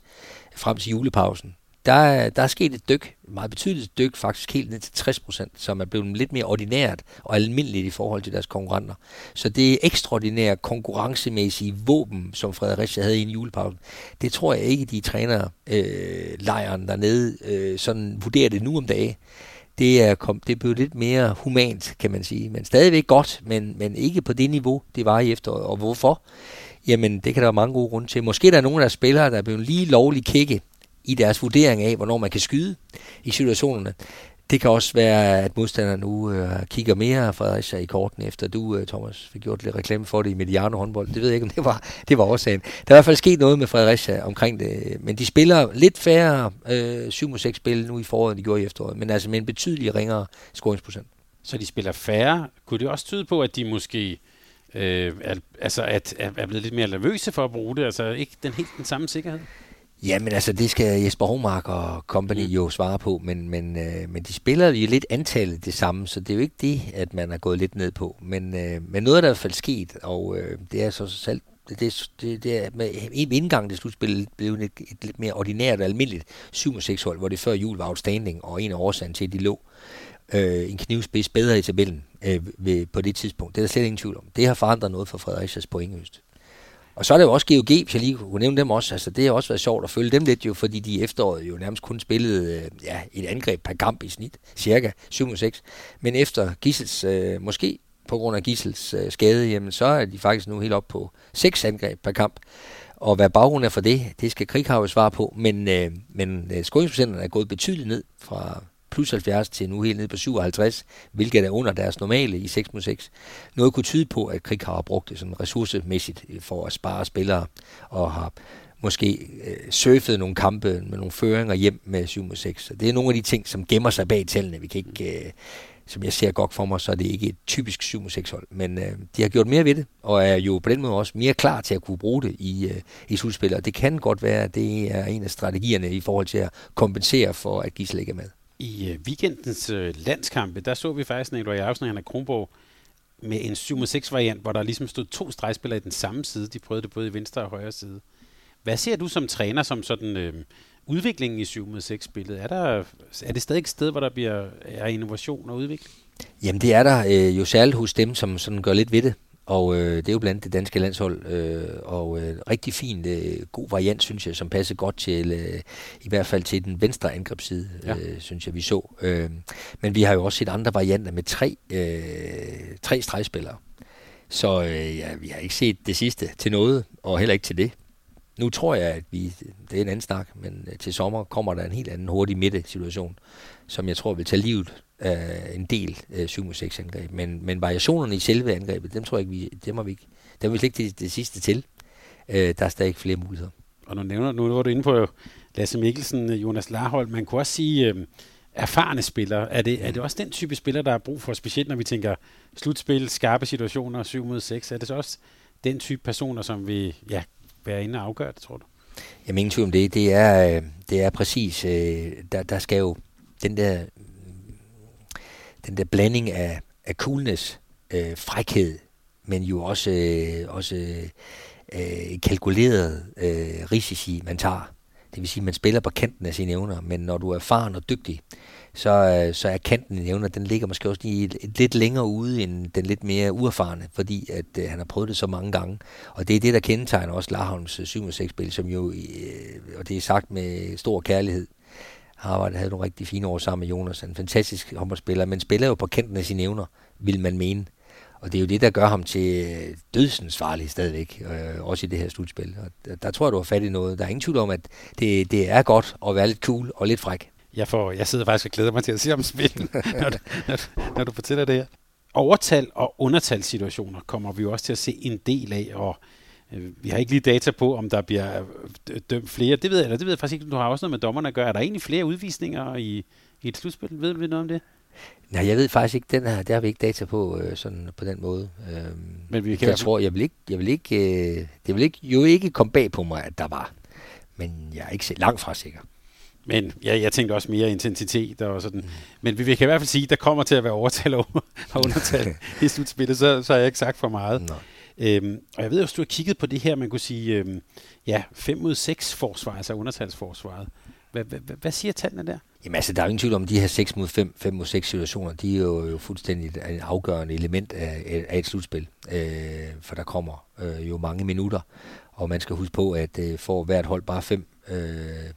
frem til julepausen der, der er sket et dyk, et meget betydeligt dyk, faktisk helt ned til 60 procent, som er blevet lidt mere ordinært og almindeligt i forhold til deres konkurrenter. Så det er ekstraordinære konkurrencemæssige våben, som Fredericia havde i en julepause. Det tror jeg ikke, de træner øh, lejren dernede øh, sådan vurderer det nu om dagen det er, kom, det er blevet lidt mere humant, kan man sige. Men stadigvæk godt, men, men ikke på det niveau, det var i efteråret. Og hvorfor? Jamen, det kan der være mange gode grunde til. Måske der er nogle af spillere, der er blevet lige lovligt kække i deres vurdering af, hvornår man kan skyde i situationerne. Det kan også være, at modstanderne nu øh, kigger mere Fredericia i korten, efter du, øh, Thomas, fik gjort lidt reklame for det i Mediano håndbold. Det ved jeg ikke, om det var, det var årsagen. Der er i hvert fald sket noget med Fredericia omkring det, men de spiller lidt færre øh, 7-6 spil nu i foråret, end de gjorde i efteråret, men altså med en betydelig ringere scoringsprocent. Så de spiller færre. Kunne det også tyde på, at de måske øh, er, altså at, er blevet lidt mere nervøse for at bruge det? Altså ikke den helt den samme sikkerhed? Jamen altså, det skal Jesper Homark og company mm. jo svare på, men, men, øh, men de spiller jo lidt antallet det samme, så det er jo ikke det, at man er gået lidt ned på. Men, øh, men noget er der i hvert fald sket, og øh, det er så selv det, det, det er med en indgang det slutspil blev et, et lidt mere ordinært og almindeligt 7-6 hold, hvor det før jul var outstanding, og en af årsagen til, at de lå øh, en knivspids bedre i tabellen øh, ved, på det tidspunkt. Det er der slet ingen tvivl om. Det har forandret noget for Fredericias pointøst. Og så er det jo også GOG, hvis jeg lige kunne nævne dem også. Altså, det har også været sjovt at følge dem lidt jo, fordi de efteråret jo nærmest kun spillede øh, ja, et angreb per kamp i snit, cirka 7-6. Men efter Gissels, øh, måske på grund af Gissels øh, skade, jamen, så er de faktisk nu helt op på 6 angreb per kamp. Og hvad baggrunden er for det, det skal Krighav svare på, men, øh, men øh, scoringsprocenterne er gået betydeligt ned fra plus 70 til nu helt ned på 57, hvilket er under deres normale i 6 mod 6. Noget kunne tyde på, at Krik har brugt det sådan ressourcemæssigt øh, for at spare spillere, og har måske øh, surfet nogle kampe med nogle føringer hjem med 7 mod 6. Så det er nogle af de ting, som gemmer sig bag tallene. Vi kan ikke, øh, som jeg ser godt for mig, så er det ikke et typisk 7 mod 6 hold. Men øh, de har gjort mere ved det, og er jo på den måde også mere klar til at kunne bruge det i, øh, i slutspillet. Og det kan godt være, at det er en af strategierne i forhold til at kompensere for, at Gisle ikke er med. I øh, weekendens øh, landskampe, der så vi faktisk Nikolaj Jacobsen og Henrik Kronborg med en 7-6 variant, hvor der ligesom stod to stregspillere i den samme side. De prøvede det både i venstre og højre side. Hvad ser du som træner som sådan øh, udviklingen i 7-6 spillet? Er, der, er det stadig et sted, hvor der bliver er innovation og udvikling? Jamen det er der øh, jo særligt hos dem, som sådan gør lidt ved det. Og øh, det er jo blandt det danske landshold, øh, og øh, rigtig fin, øh, god variant, synes jeg, som passer godt til, øh, i hvert fald til den venstre angrebsside, ja. øh, synes jeg, vi så. Øh, men vi har jo også set andre varianter med tre, øh, tre stregspillere. Så øh, ja, vi har ikke set det sidste til noget, og heller ikke til det. Nu tror jeg, at vi, det er en anden snak, men øh, til sommer kommer der en helt anden hurtig midte-situation, som jeg tror vil tage livet øh, en del øh, 7-6 angreb. Men, men variationerne i selve angrebet, dem tror jeg ikke, vi, dem har vi ikke. Dem er vi ikke det, det sidste til. Øh, der er stadig flere muligheder. Og nu nævner nu var du inde på Lasse Mikkelsen, Jonas Larhold. Man kunne også sige øh, erfarne spillere. Er det, mm. er det også den type spiller, der er brug for, specielt når vi tænker slutspil, skarpe situationer, 7 mod 6? Er det så også den type personer, som vi ja, være inde og afgøre det, tror du? Jeg mener tvivl om det. Det er, øh, det er præcis, øh, der, der skal jo den der den der blanding af, af coolness, øh, frækhed, men jo også, øh, også øh, kalkuleret øh, risici, man tager. Det vil sige, at man spiller på kanten af sine evner, men når du er erfaren og dygtig, så, øh, så er kanten i evner, den ligger måske også lige lidt længere ude end den lidt mere uerfarne, fordi at øh, han har prøvet det så mange gange. Og det er det, der kendetegner også Larholms øh, 7-6-spil, som jo, øh, og det er sagt med stor kærlighed, har havde nogle rigtig fine år sammen med Jonas. En fantastisk håndboldspiller, men spiller jo på kanten af sine evner, vil man mene. Og det er jo det, der gør ham til øh, dødsens farlig stadigvæk, øh, også i det her slutspil. Og der, der tror jeg, du har fat i noget. Der er ingen tvivl om, at det, det er godt at være lidt cool og lidt fræk. Jeg, får, jeg sidder faktisk og glæder mig til at se om spillet, når, du, når, når du fortæller det her. Overtal og undertalssituationer kommer vi jo også til at se en del af, og vi har ikke lige data på, om der bliver øh, dømt flere. Det ved jeg, eller det ved jeg faktisk ikke, du har også noget med dommerne at gøre. Er der egentlig flere udvisninger i, i et slutspil? Ved vi noget om det? Nej, jeg ved faktisk ikke, den her, der har vi ikke data på øh, sådan på den måde. Øhm, Men vi kan jeg tror, jeg vil ikke, jeg vil ikke, øh, det vil ikke, jo ikke komme bag på mig, at der var. Men jeg er ikke langt fra sikker. Men ja, jeg tænkte også mere intensitet og sådan. Mm. Men vi, vi kan i hvert fald sige, at der kommer til at være overtal og undertal i slutspillet, så, så har jeg ikke sagt for meget. Nå. Øhm, og jeg ved også, du har kigget på det her, man kunne sige, øhm, ja, 5 ud 6 forsvar, altså undertalsforsvaret. Hvad, hvad, hvad siger tallene der? Jamen altså, der er ingen tvivl om, at de her 6 mod 5, 5 mod 6 situationer, de er jo, jo fuldstændig et, afgørende element af, af et slutspil. Øh, for der kommer øh, jo mange minutter, og man skal huske på, at øh, for hvert hold bare fem øh,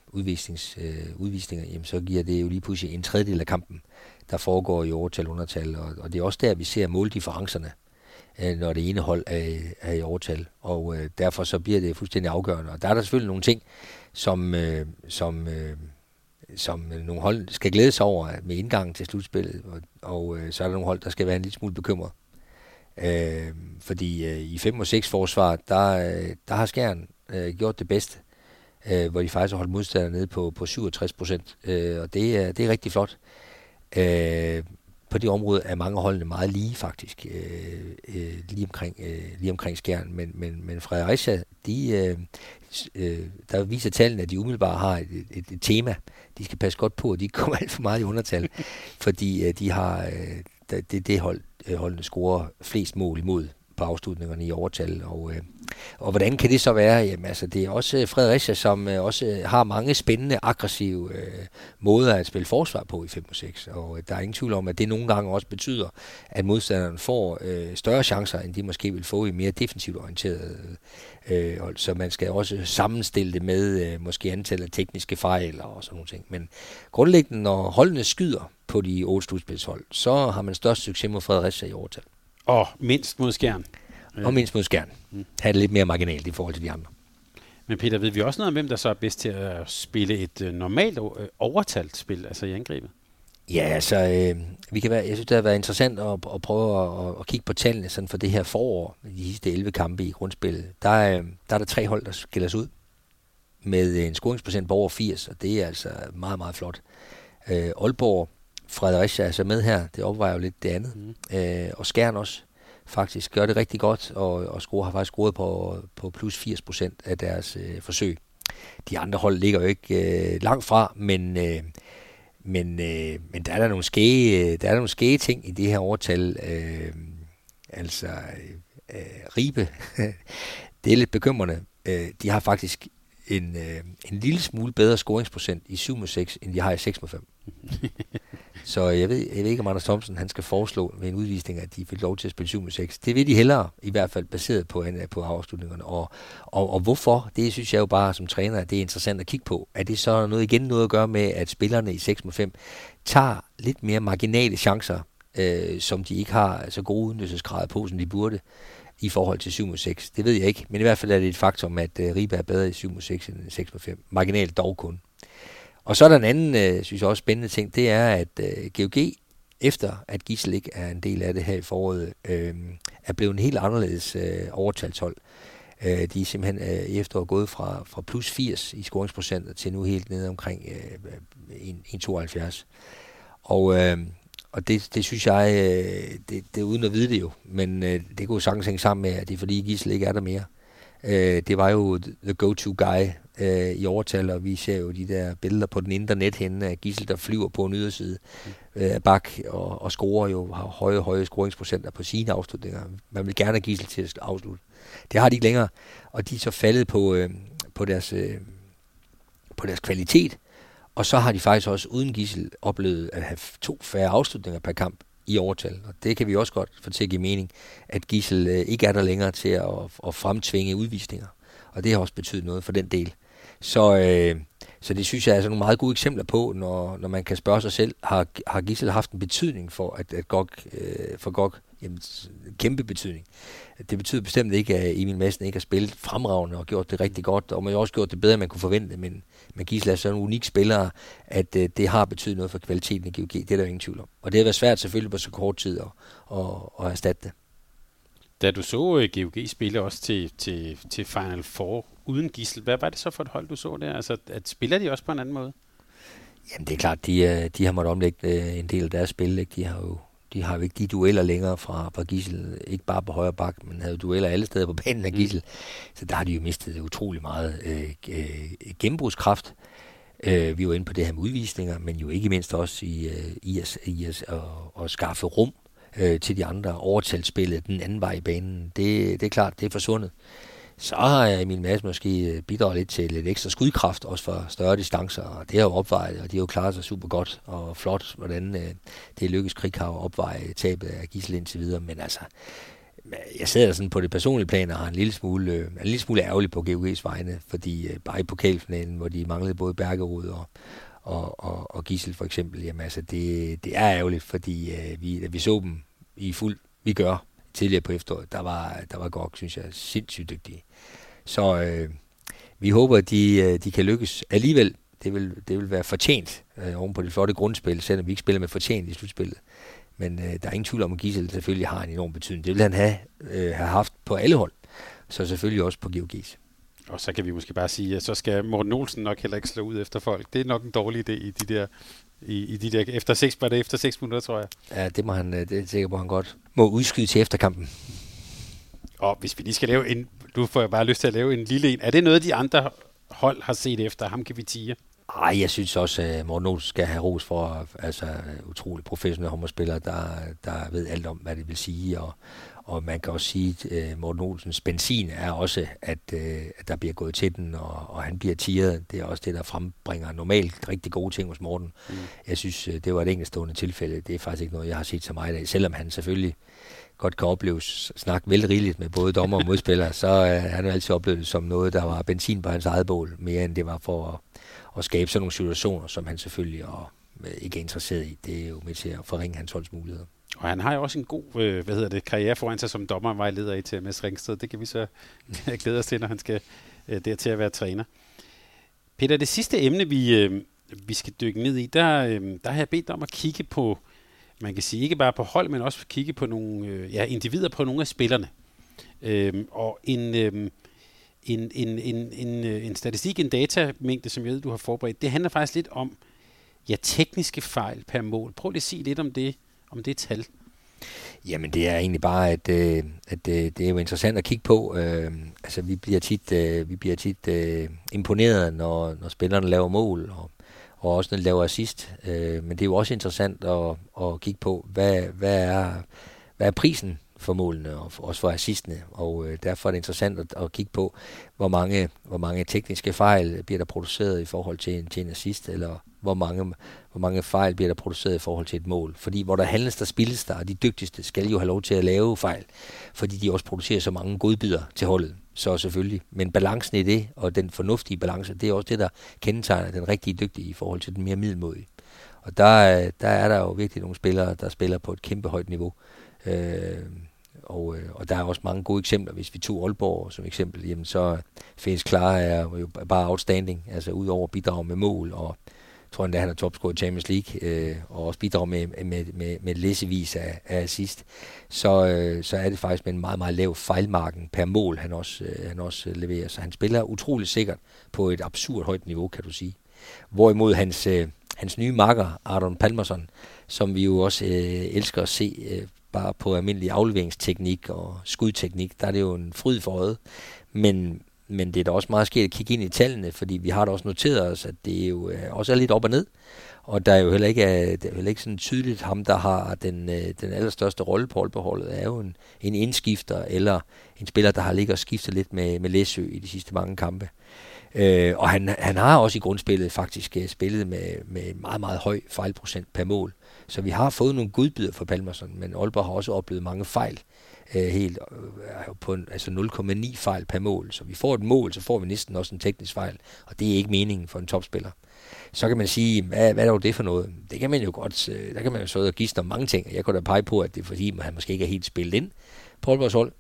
udvisnings, øh, udvisninger, jamen, så giver det jo lige pludselig en tredjedel af kampen, der foregår i overtal undertal. Og, og det er også der, vi ser måldifferencerne, øh, når det ene hold er, er i overtal. Og øh, derfor så bliver det fuldstændig afgørende. Og der er der selvfølgelig nogle ting, som, øh, som, øh, som nogle hold skal glæde sig over med indgangen til slutspillet. Og, og øh, så er der nogle hold, der skal være en lille smule bekymret. Øh, fordi øh, i 5 og 6 forsvar, der, øh, der har Skjern øh, gjort det bedste, øh, hvor de faktisk har holdt modstanderne nede på, på 67 procent, øh, og det er, det er rigtig flot. Øh, på det område er mange holdene meget lige faktisk, øh, øh, lige, omkring, øh, lige omkring Skjern, men, men, men Fredericia, de, øh, øh, der viser tallene, at de umiddelbart har et, et, et tema. De skal passe godt på, at de ikke kommer alt for meget i undertal, fordi øh, de har, øh, det, det hold, øh, holdene scorer flest mål imod på afslutningerne i overtal. Og, øh, og hvordan kan det så være? Jamen altså, det er også øh, Fredericia, som øh, også øh, har mange spændende, aggressive øh, måder at spille forsvar på i 5 og 6. Og der er ingen tvivl om, at det nogle gange også betyder, at modstanderen får øh, større chancer, end de måske vil få i mere defensivt orienteret øh, hold. Så man skal også sammenstille det med øh, måske antallet af tekniske fejl og sådan nogle ting. Men grundlæggende, når holdene skyder på de otte slutspilshold, så har man størst succes mod Fredericia i overtal. Og mindst mod skærn. Og mindst mod skærn. Mm. Ha' det lidt mere marginalt i forhold til de andre. Men Peter, ved vi også noget om, hvem der så er bedst til at spille et øh, normalt øh, overtalt spil, altså i angrebet? Ja, altså, øh, vi kan være, jeg synes, det har været interessant at, at prøve at, at kigge på tallene sådan for det her forår, de sidste 11 kampe i grundspillet. Der er, der er der tre hold, der skiller sig ud med en scoringsprocent på over 80, og det er altså meget, meget flot. Øh, Aalborg Fredericia er så med her. Det opvejer jo lidt det andet. Mm. Øh, og Skjern også faktisk gør det rigtig godt, og, og score har faktisk scoret på, på plus 80 procent af deres øh, forsøg. De andre hold ligger jo ikke øh, langt fra, men, øh, men, øh, men der er der nogle skæge, øh, der er der nogle skæge ting i det her overtal. Øh, altså, øh, øh Ribe, det er lidt bekymrende. Øh, de har faktisk en, øh, en lille smule bedre scoringsprocent i 7 6, end de har i 6 5. Så jeg ved, jeg ved ikke, om Anders Thomsen han skal foreslå ved en udvisning, at de fik lov til at spille 7 mod 6. Det vil de hellere, i hvert fald baseret på, på afslutningerne. Og, og, og hvorfor? Det synes jeg jo bare som træner, at det er interessant at kigge på. Er det så noget igen noget at gøre med, at spillerne i 6 mod 5 tager lidt mere marginale chancer, øh, som de ikke har så gode udnyttelsesgrader på, som de burde i forhold til 7 mod 6. Det ved jeg ikke, men i hvert fald er det et faktum, at øh, Ribe er bedre i 7 mod 6 end 6 mod 5. Marginalt dog kun. Og så er der en anden, øh, synes jeg også spændende ting, det er, at øh, GOG, efter at Gissel ikke er en del af det her i foråret, øh, er blevet en helt anderledes øh, overtalshold. Øh, de er simpelthen øh, i efteråret gået fra, fra plus 80 i scoringsprocent til nu helt ned omkring øh, øh 1,72. Og, øh, og det, det synes jeg, øh, det, det er uden at vide det jo, men øh, det kunne sagtens hænge sammen med, at det er fordi Gissel ikke er der mere. Øh, det var jo the go-to guy øh, i overtal, og vi ser jo de der billeder på den indre net henne af Gissel, der flyver på en yderside øh, af bak og, og scorer jo har høje, høje scoringsprocenter på sine afslutninger. Man vil gerne have Gissel til at afslutte. Det har de ikke længere, og de er så faldet på, øh, på, deres, øh, på deres kvalitet, og så har de faktisk også uden Gissel oplevet at have to færre afslutninger per kamp i overtal. Og det kan vi også godt få til at give mening, at Gissel øh, ikke er der længere til at, at fremtvinge udvisninger. Og det har også betydet noget for den del. Så, øh, så det synes jeg er sådan nogle meget gode eksempler på, når, når man kan spørge sig selv, har, har Gissel haft en betydning for, at, at GOG, øh, for GOG jamen, kæmpe betydning. Det betyder bestemt ikke, at Emil Madsen ikke har spillet fremragende og gjort det rigtig godt, og man har også gjort det bedre, end man kunne forvente, men, men Gisela er sådan en unik spiller, at øh, det har betydet noget for kvaliteten i GOG, det er der jo ingen tvivl om. Og det har været svært selvfølgelig på så kort tid at, at, at erstatte det. Da du så uh, øh, GOG spille også til, til, til Final Four uden Gissel, hvad var det så for et hold, du så der? Altså, at spiller de også på en anden måde? Jamen det er klart, de, øh, de har måttet omlægge øh, en del af deres spil. Ikke? De har jo de har jo ikke de dueller længere fra, fra Gissel, ikke bare på højre bak, men havde dueller alle steder på banen af mm. Gissel. Mm. Så der har de jo mistet utrolig meget øh, øh, gennembrugskraft. Øh, vi var inde på det her med udvisninger, men jo ikke mindst også i, øh, i, at, i at, at, at skaffe rum øh, til de andre overtalsspillet den anden vej i banen. Det, det er klart, det er forsvundet. så har Emil Mads måske øh, bidraget lidt til lidt ekstra skudkraft, også for større distancer, og det har jo opvejet, og de har jo klaret sig super godt og flot, hvordan øh, det lykkes Krighav at opveje tabet af Gissel indtil videre, men altså, jeg sidder sådan på det personlige plan og har en lille smule, øh, en lille smule ærgerlig på GOG's vegne, fordi øh, bare i pokalfinalen, hvor de manglede både Bergerud og, og, og, og Gissel for eksempel, jamen altså det, det er ærgerligt, fordi øh, vi, da vi så dem i fuld, vi gør tidligere på efteråret, der var, der var godt, synes jeg, sindssygt dygtige. Så øh, vi håber, at de, øh, de kan lykkes alligevel. Det vil, det vil være fortjent øh, oven på det flotte grundspil, selvom vi ikke spiller med fortjent i slutspillet. Men øh, der er ingen tvivl om, at Gisel selvfølgelig har en enorm betydning. Det vil han have, øh, have haft på alle hold. Så selvfølgelig også på GOG's. Og så kan vi måske bare sige, at så skal Morten Olsen nok heller ikke slå ud efter folk. Det er nok en dårlig idé i de der, i, i de der efter seks, var det efter seks minutter, tror jeg. Ja, det må han, øh, det er sikker på, han godt må udskyde til efterkampen. Og hvis vi lige skal lave en, nu får jeg bare lyst til at lave en lille en. Er det noget, de andre hold har set efter? Ham kan vi tige. Ej, jeg synes også, at Morten Olsen skal have ros for altså, utrolig professionelle håndboldspillere, der, der ved alt om, hvad det vil sige. Og, og man kan også sige, at uh, Morten Olsens benzin er også, at, uh, at der bliver gået til den, og, og han bliver tiret. Det er også det, der frembringer normalt rigtig gode ting hos Morten. Mm. Jeg synes, øh, det var et enkeltstående tilfælde. Det er faktisk ikke noget, jeg har set så meget af. Selvom han selvfølgelig godt kan opleves snakke vel rigeligt med både dommer og modspillere, så uh, han har altid oplevet det som noget, der var benzin på hans eget bål, mere end det var for at at skabe sådan nogle situationer, som han selvfølgelig og, øh, ikke er interesseret i. Det er jo med til at forringe hans holdsmuligheder. Og han har jo også en god øh, hvad hedder det, karriere foran sig som dommervejleder i TMS Ringsted. Det kan vi så glæde os til, når han skal øh, der til at være træner. Peter, det sidste emne, vi, øh, vi skal dykke ned i, der, øh, der har jeg bedt om at kigge på, man kan sige ikke bare på hold, men også kigge på nogle øh, ja, individer på nogle af spillerne. Øh, og en, øh, en, en, en, en, øh, en statistik, en datamængde, som jeg ved, du har forberedt, det handler faktisk lidt om ja, tekniske fejl per mål. Prøv lige at sige lidt om det, om det tal. Jamen det er egentlig bare, at, øh, at øh, det er jo interessant at kigge på. Øh, altså vi bliver tit, øh, vi bliver tit øh, imponeret, når, når spillerne laver mål, og, og også når de laver assist. Øh, men det er jo også interessant at, at kigge på, hvad, hvad, er, hvad er prisen for målene og også for assistene. Og øh, derfor er det interessant at, at kigge på, hvor mange, hvor mange tekniske fejl bliver der produceret i forhold til en, til en assist, eller hvor mange, hvor mange fejl bliver der produceret i forhold til et mål. Fordi hvor der handles, der spilles der, og de dygtigste skal jo have lov til at lave fejl, fordi de også producerer så mange godbidder til holdet. Så selvfølgelig. Men balancen i det, og den fornuftige balance, det er også det, der kendetegner den rigtige dygtige i forhold til den mere middelmodige. Og der, øh, der er der jo virkelig nogle spillere, der spiller på et kæmpe højt niveau. Øh, og, øh, og der er også mange gode eksempler. Hvis vi tog Aalborg som eksempel, jamen så Felix Klar er jo bare outstanding, altså ud over bidrag med mål, og jeg tror endda, han er topscorer i Champions League, øh, og også bidrager med, med, med, med læsevis af, af assist, så, øh, så er det faktisk med en meget, meget lav fejlmarken per mål, han også, øh, han også øh, leverer. Så han spiller utrolig sikkert på et absurd højt niveau, kan du sige. Hvorimod hans, øh, hans nye makker, Aaron Palmerson, som vi jo også øh, elsker at se øh, bare på almindelig afleveringsteknik og skudteknik, der er det jo en fryd for øjet. Men, men det er da også meget sket at kigge ind i tallene, fordi vi har da også noteret os, at det jo øh, også er lidt op og ned. Og der er jo heller ikke, øh, det er heller ikke sådan tydeligt, ham der har den, øh, den allerstørste rolle på holdbeholdet, er jo en, en indskifter, eller en spiller, der har ligget og skiftet lidt med, med Læsø i de sidste mange kampe. Øh, og han, han har også i grundspillet faktisk spillet med, med meget, meget høj fejlprocent per mål. Så vi har fået nogle godbidder for Palmerson, men Aalborg har også oplevet mange fejl. Øh, helt øh, på en, altså 0,9 fejl per mål. Så vi får et mål, så får vi næsten også en teknisk fejl. Og det er ikke meningen for en topspiller. Så kan man sige, hvad, hvad er dog det for noget? Det kan man jo godt, øh, der kan man jo så og gisne om mange ting. Jeg kunne da pege på, at det er fordi, han måske ikke er helt spillet ind på Aalborgs hold.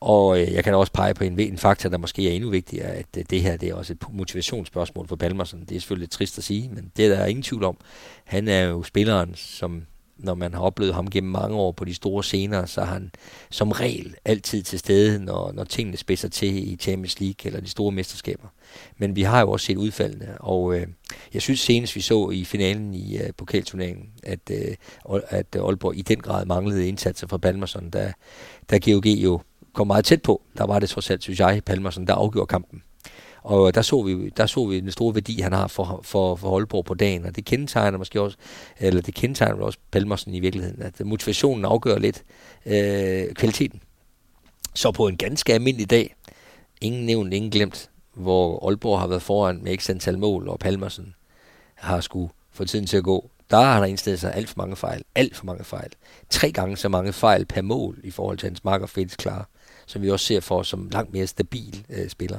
Og øh, jeg kan også pege på en, en faktor, der måske er endnu vigtigere, at øh, det her det er også et motivationsspørgsmål for Palmersen. Det er selvfølgelig lidt trist at sige, men det er der ingen tvivl om. Han er jo spilleren, som når man har oplevet ham gennem mange år på de store scener, så er han som regel altid til stede, når, når tingene spidser til i Champions League eller de store mesterskaber. Men vi har jo også set udfaldene, og øh, jeg synes senest vi så i finalen i øh, pokalturneringen, at, øh, at Aalborg i den grad manglede indsatser fra Palmerson, da, da GOG jo kom meget tæt på. Der var det trods alt, synes jeg, Palmersen, der afgjorde kampen. Og der så vi, der så vi den store værdi, han har for, for, for Holborg på dagen, og det kendetegner måske også, eller det kendetegner også Palmersen i virkeligheden, at motivationen afgør lidt øh, kvaliteten. Så på en ganske almindelig dag, ingen nævnt, ingen glemt, hvor Aalborg har været foran med x antal mål, og Palmersen har skulle få tiden til at gå. Der har han indstillet sig alt for mange fejl. Alt for mange fejl. Tre gange så mange fejl per mål i forhold til hans marker Felix Klar, som vi også ser for som langt mere stabil øh, spiller.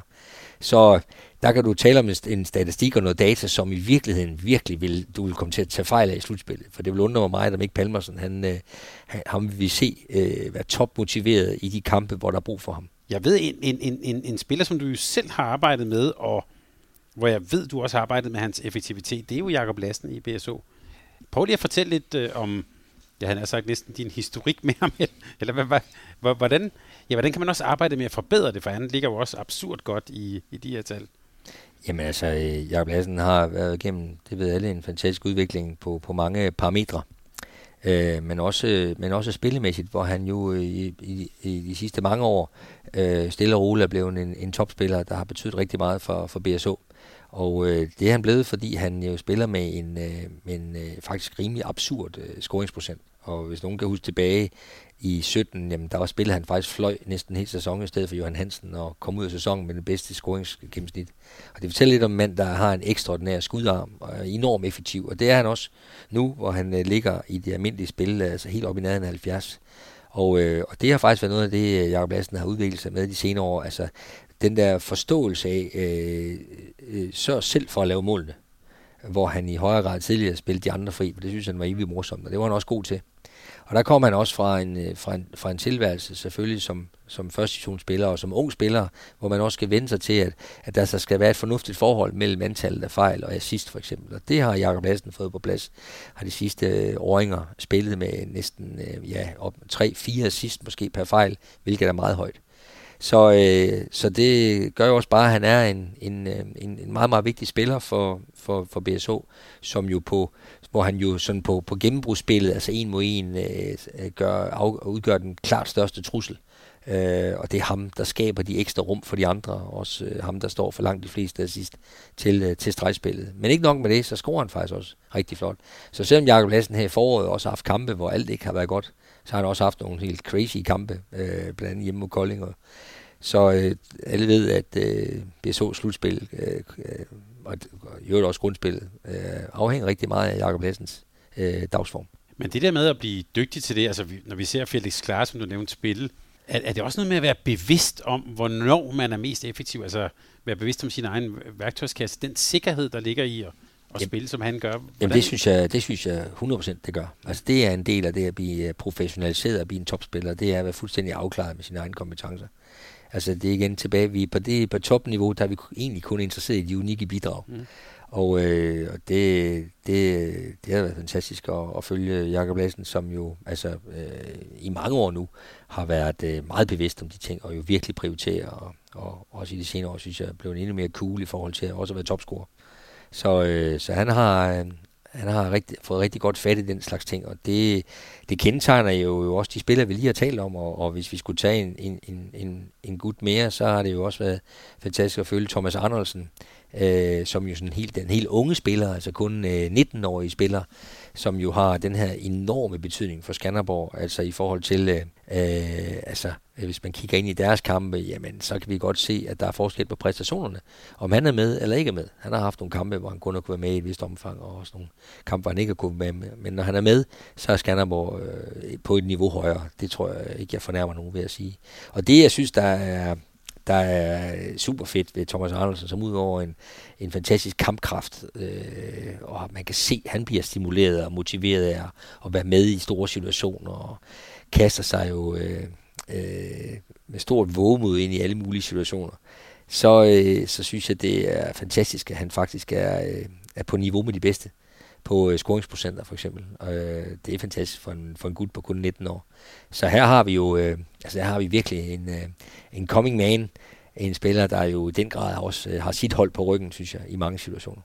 Så der kan du tale om en statistik og noget data, som i virkeligheden virkelig vil, du vil komme til at tage fejl af i slutspillet. For det vil undre mig meget, om ikke Palmersen, han, øh, ham vil vi se øh, være topmotiveret i de kampe, hvor der er brug for ham. Jeg ved, en, en, en, en, en spiller, som du jo selv har arbejdet med, og hvor jeg ved, du også har arbejdet med hans effektivitet, det er jo Jakob Lassen i BSO. Prøv lige at fortælle lidt øh, om, ja, han har sagt næsten din historik med ham, eller hvad, hvad, hvordan, ja, hvordan kan man også arbejde med at forbedre det, for han ligger jo også absurd godt i, i de her tal. Jamen altså, øh, Jacob Lassen har været igennem, det ved alle, en fantastisk udvikling på, på mange parametre. Øh, men, også, men også spillemæssigt, hvor han jo øh, i, i, i de sidste mange år øh, stille og roligt er blevet en, en topspiller, der har betydet rigtig meget for, for BSO. Og øh, det er han blevet, fordi han jo spiller med en, øh, en øh, faktisk rimelig absurd øh, scoringsprocent. Og hvis nogen kan huske tilbage i 17, jamen der var spillet han faktisk fløj næsten hele sæsonen i stedet for Johan Hansen og kom ud af sæsonen med den bedste scoringsgennemsnit. Og det fortæller lidt om en mand, der har en ekstraordinær skudarm og er enormt effektiv. Og det er han også nu, hvor han øh, ligger i det almindelige spil, altså helt op i nærheden af 70. Og, øh, og det har faktisk været noget af det, øh, Jacob Lassen har udviklet sig med de senere år. Altså den der forståelse af, øh, øh, sørg selv for at lave målene. Hvor han i højere grad tidligere spillede de andre fri, for det synes han var evigt morsomt, og det var han også god til. Og der kom han også fra en, øh, fra en, fra en tilværelse, selvfølgelig som, som førstitionsspiller og som ung spiller, hvor man også skal vende sig til, at, at der så skal være et fornuftigt forhold mellem antallet af fejl og assist for eksempel. Og det har Jakob Lassen fået på plads. Har de sidste øh, åringer spillet med næsten øh, ja, op 3-4 assist måske per fejl, hvilket er meget højt. Så, øh, så det gør jo også bare, at han er en, en, en, en meget, meget vigtig spiller for, for, for BSH, som jo på, hvor han jo sådan på, på gennembrugsspillet, altså en mod en, øh, øh, gør, af, udgør den klart største trussel. Øh, og det er ham, der skaber de ekstra rum for de andre. Også øh, ham, der står for langt de fleste assist til, øh, til stregspillet. Men ikke nok med det, så scorer han faktisk også rigtig flot. Så selvom Jakob Lassen her i foråret også har haft kampe, hvor alt ikke har været godt, så har han også haft nogle helt crazy kampe, øh, blandt andet hjemme mod Kolding. Og, så øh, alle ved, at øh, BSO slutspil øh, øh og, i øvrigt også grundspillet, øh, afhænger rigtig meget af Jakob Lassens øh, dagsform. Men det der med at blive dygtig til det, altså når vi ser Felix Klar, som du nævnte, spille, er, er det også noget med at være bevidst om, hvornår man er mest effektiv? Altså være bevidst om sin egen værktøjskasse, den sikkerhed, der ligger i at, at spille, som han gør? Hvordan? Jamen det synes, jeg, det synes jeg 100% det gør. Altså det er en del af det at blive øh, professionaliseret og blive en topspiller, det er at være fuldstændig afklaret med sine egne kompetencer. Altså det er igen tilbage, vi på, det, på topniveau, der er vi egentlig kun interesseret i de unikke bidrag. Mm. Og, øh, og det, det, det har været fantastisk at, at følge Jakob Lassen, som jo altså, øh, i mange år nu har været øh, meget bevidst om de ting, og jo virkelig prioriterer, og, og også i de senere år, synes jeg, er blevet endnu mere cool i forhold til at også at være topscorer. Så, øh, så han har, øh, han har rigtig, fået rigtig godt fat i den slags ting, og det, det kendetegner jo, jo også de spillere, vi lige har talt om, og, og hvis vi skulle tage en, en, en, en, en gut mere, så har det jo også været fantastisk at følge Thomas Andersen, øh, som jo sådan helt, den helt unge spiller, altså kun øh, 19-årige spiller, som jo har den her enorme betydning for Skanderborg, altså i forhold til, øh, øh, altså øh, hvis man kigger ind i deres kampe, jamen så kan vi godt se, at der er forskel på præstationerne. Om han er med eller ikke er med. Han har haft nogle kampe, hvor han kun har kunnet være med i et vist omfang, og også nogle kampe, hvor han ikke har kunnet være med. Men når han er med, så er Skanderborg øh, på et niveau højere. Det tror jeg ikke, jeg fornærmer nogen ved at sige. Og det, jeg synes, der er, der er super fedt ved Thomas Andersen, som udover en, en fantastisk kampkraft, øh, og man kan se, at han bliver stimuleret og motiveret af at være med i store situationer, og kaster sig jo øh, øh, med stort vågemod ind i alle mulige situationer, så, øh, så synes jeg, det er fantastisk, at han faktisk er, øh, er på niveau med de bedste på øh, scoringsprocenter for eksempel. Øh, det er fantastisk for en, for en gut på kun 19 år. Så her har vi jo, øh, altså her har vi virkelig en, øh, en coming man, en spiller, der jo i den grad også øh, har sit hold på ryggen, synes jeg, i mange situationer.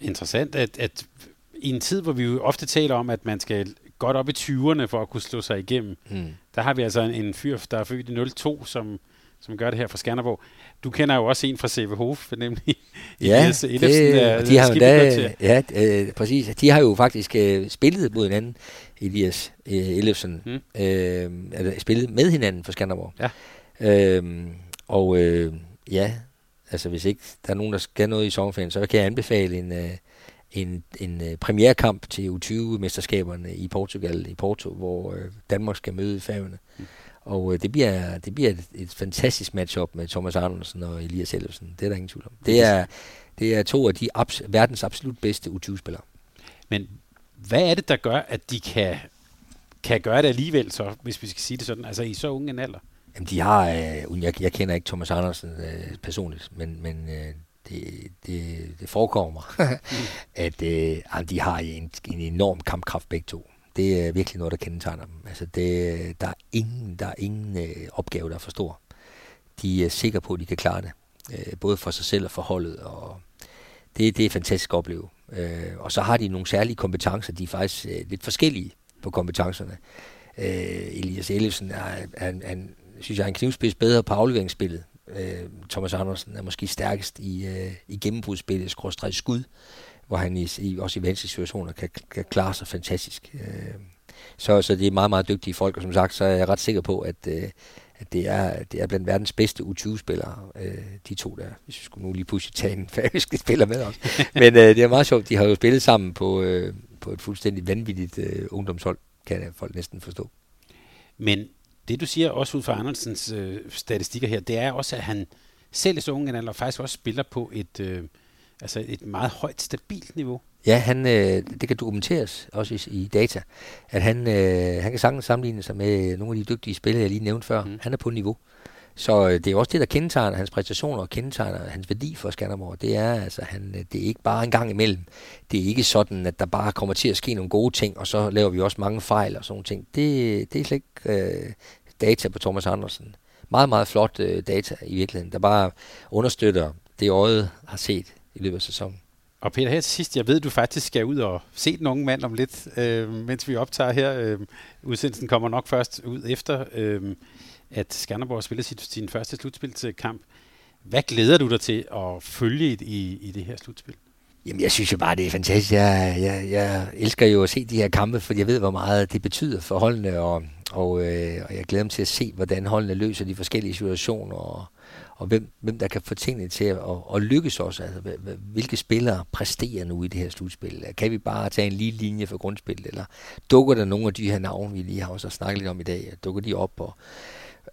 Interessant, at, at i en tid, hvor vi jo ofte taler om, at man skal godt op i 20'erne for at kunne slå sig igennem, mm. der har vi altså en, en fyr, der er født i 02, som som gør det her fra Skanderborg. Du kender jo også en fra CV Hof, nemlig ja, Elias Ellefsen, der de har da, ja, øh, præcis. De har jo faktisk øh, spillet mod hinanden, Elias øh, Ellefsen, hmm. øh, eller spillet med hinanden for Skanderborg. Ja. Øh, Og øh, ja, altså hvis ikke der er nogen, der skal noget i sommerferien, så kan jeg anbefale en, øh, en, en øh, premierkamp til U20-mesterskaberne i Portugal, i Porto, hvor øh, Danmark skal møde Færøerne. Mm. Og øh, det bliver, det bliver et, et fantastisk matchup med Thomas Andersen og Elias Ellefsen. Det er der ingen tvivl om. Det er, det er to af de abs- verdens absolut bedste U20-spillere. Men hvad er det, der gør, at de kan, kan gøre det alligevel, så, hvis vi skal sige det sådan, altså i så unge en alder? Jamen, de har, øh, jeg, jeg kender ikke Thomas Andersen øh, personligt, men, men øh, det, det, det forekommer mig, at øh, de har en, en enorm kampkraft begge to. Det er virkelig noget, der kendetegner dem. Altså, det, der er ingen, der er ingen øh, opgave, der er for stor. De er sikre på, at de kan klare det. Øh, både for sig selv og for holdet. Og det, det er fantastisk at opleve. Øh, og så har de nogle særlige kompetencer. De er faktisk øh, lidt forskellige på kompetencerne. Øh, Elias Ellefsen er, er, er, er synes jeg, er en knivspids bedre på afleveringsspillet. Øh, Thomas Andersen er måske stærkest i, øh, i gennembrudsspillet, skråstrej skud, hvor han i, i, også i vanskelige situationer kan, kan klare sig fantastisk. Øh, så, så det er meget, meget dygtige folk, og som sagt, så er jeg ret sikker på, at, øh, at det, er, det er blandt verdens bedste U20-spillere, øh, de to der. Hvis vi skulle nu lige pludselig tage en færøsk spiller med os. Men øh, det er meget sjovt, de har jo spillet sammen på, øh, på et fuldstændig vanvittigt øh, ungdomshold, kan folk næsten forstå. Men det du siger også ud fra Andersens øh, statistikker her, det er også, at han selv er så ung, eller faktisk også spiller på et, øh, altså et meget højt, stabilt niveau. Ja, han, øh, det kan dokumenteres også i, i data, at han, øh, han kan sagtens sammenligne sig med nogle af de dygtige spillere, jeg lige nævnte før. Mm. Han er på niveau. Så øh, det er også det, der kendetegner hans præstationer og kendetegner hans værdi for Skanderborg. Det er altså, han, øh, det er ikke bare en gang imellem. Det er ikke sådan, at der bare kommer til at ske nogle gode ting, og så laver vi også mange fejl og sådan nogle ting. Det, det er slet ikke øh, data på Thomas Andersen. Meget, meget flot øh, data i virkeligheden, der bare understøtter det øjet har set i løbet af sæsonen. Og Peter, her til sidst, jeg ved, du faktisk skal ud og se den unge mand om lidt, øh, mens vi optager her. Øh, udsendelsen kommer nok først ud efter, øh, at Skanderborg spiller sit, sin første slutspilskamp. Hvad glæder du dig til at følge i, i, i det her slutspil? Jamen, jeg synes jo bare, det er fantastisk. Jeg, jeg, jeg elsker jo at se de her kampe, for jeg ved, hvor meget det betyder for holdene, og, og, øh, og jeg glæder mig til at se, hvordan holdene løser de forskellige situationer, og, og hvem, hvem der kan få tingene til at, at, at lykkes også. Altså, hvilke spillere præsterer nu i det her slutspil? Kan vi bare tage en lille linje for grundspillet, eller dukker der nogle af de her navne, vi lige har også snakket lidt om i dag, dukker de op, og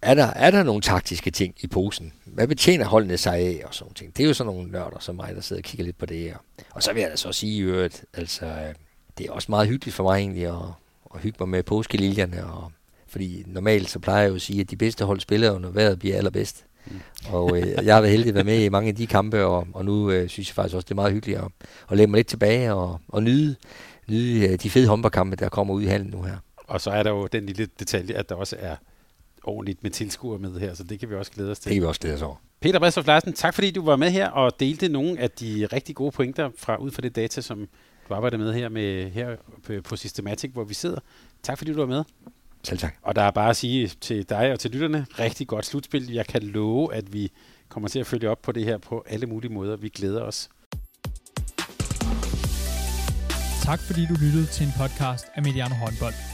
er der, er der nogle taktiske ting i posen? Hvad betjener holdene sig af og sådan ting? Det er jo sådan nogle nørder som mig, der sidder og kigger lidt på det her. Og så vil jeg da så sige i øvrigt, altså, det er også meget hyggeligt for mig egentlig at, at hygge mig med påskeliljerne. Og, fordi normalt så plejer jeg jo at sige, at de bedste hold spiller, når vejret bliver allerbedst. Mm. Og øh, jeg har været heldig at være med i mange af de kampe, og, og nu øh, synes jeg faktisk også, det er meget hyggeligt at, at lægge mig lidt tilbage og, og nyde, nyde øh, de fede håndboldkampe, der kommer ud i halen nu her. Og så er der jo den lille detalje, at der også er ordentligt med tilskuere med her, så det kan vi også glæde os til. Det kan vi også glæde os over. Peter Bredstof Larsen, tak fordi du var med her og delte nogle af de rigtig gode pointer fra ud fra det data, som du arbejder med her, med, her på Systematic, hvor vi sidder. Tak fordi du var med. Selv tak. Og der er bare at sige til dig og til lytterne, rigtig godt slutspil. Jeg kan love, at vi kommer til at følge op på det her på alle mulige måder. Vi glæder os. Tak fordi du lyttede til en podcast af Mediano Håndbold.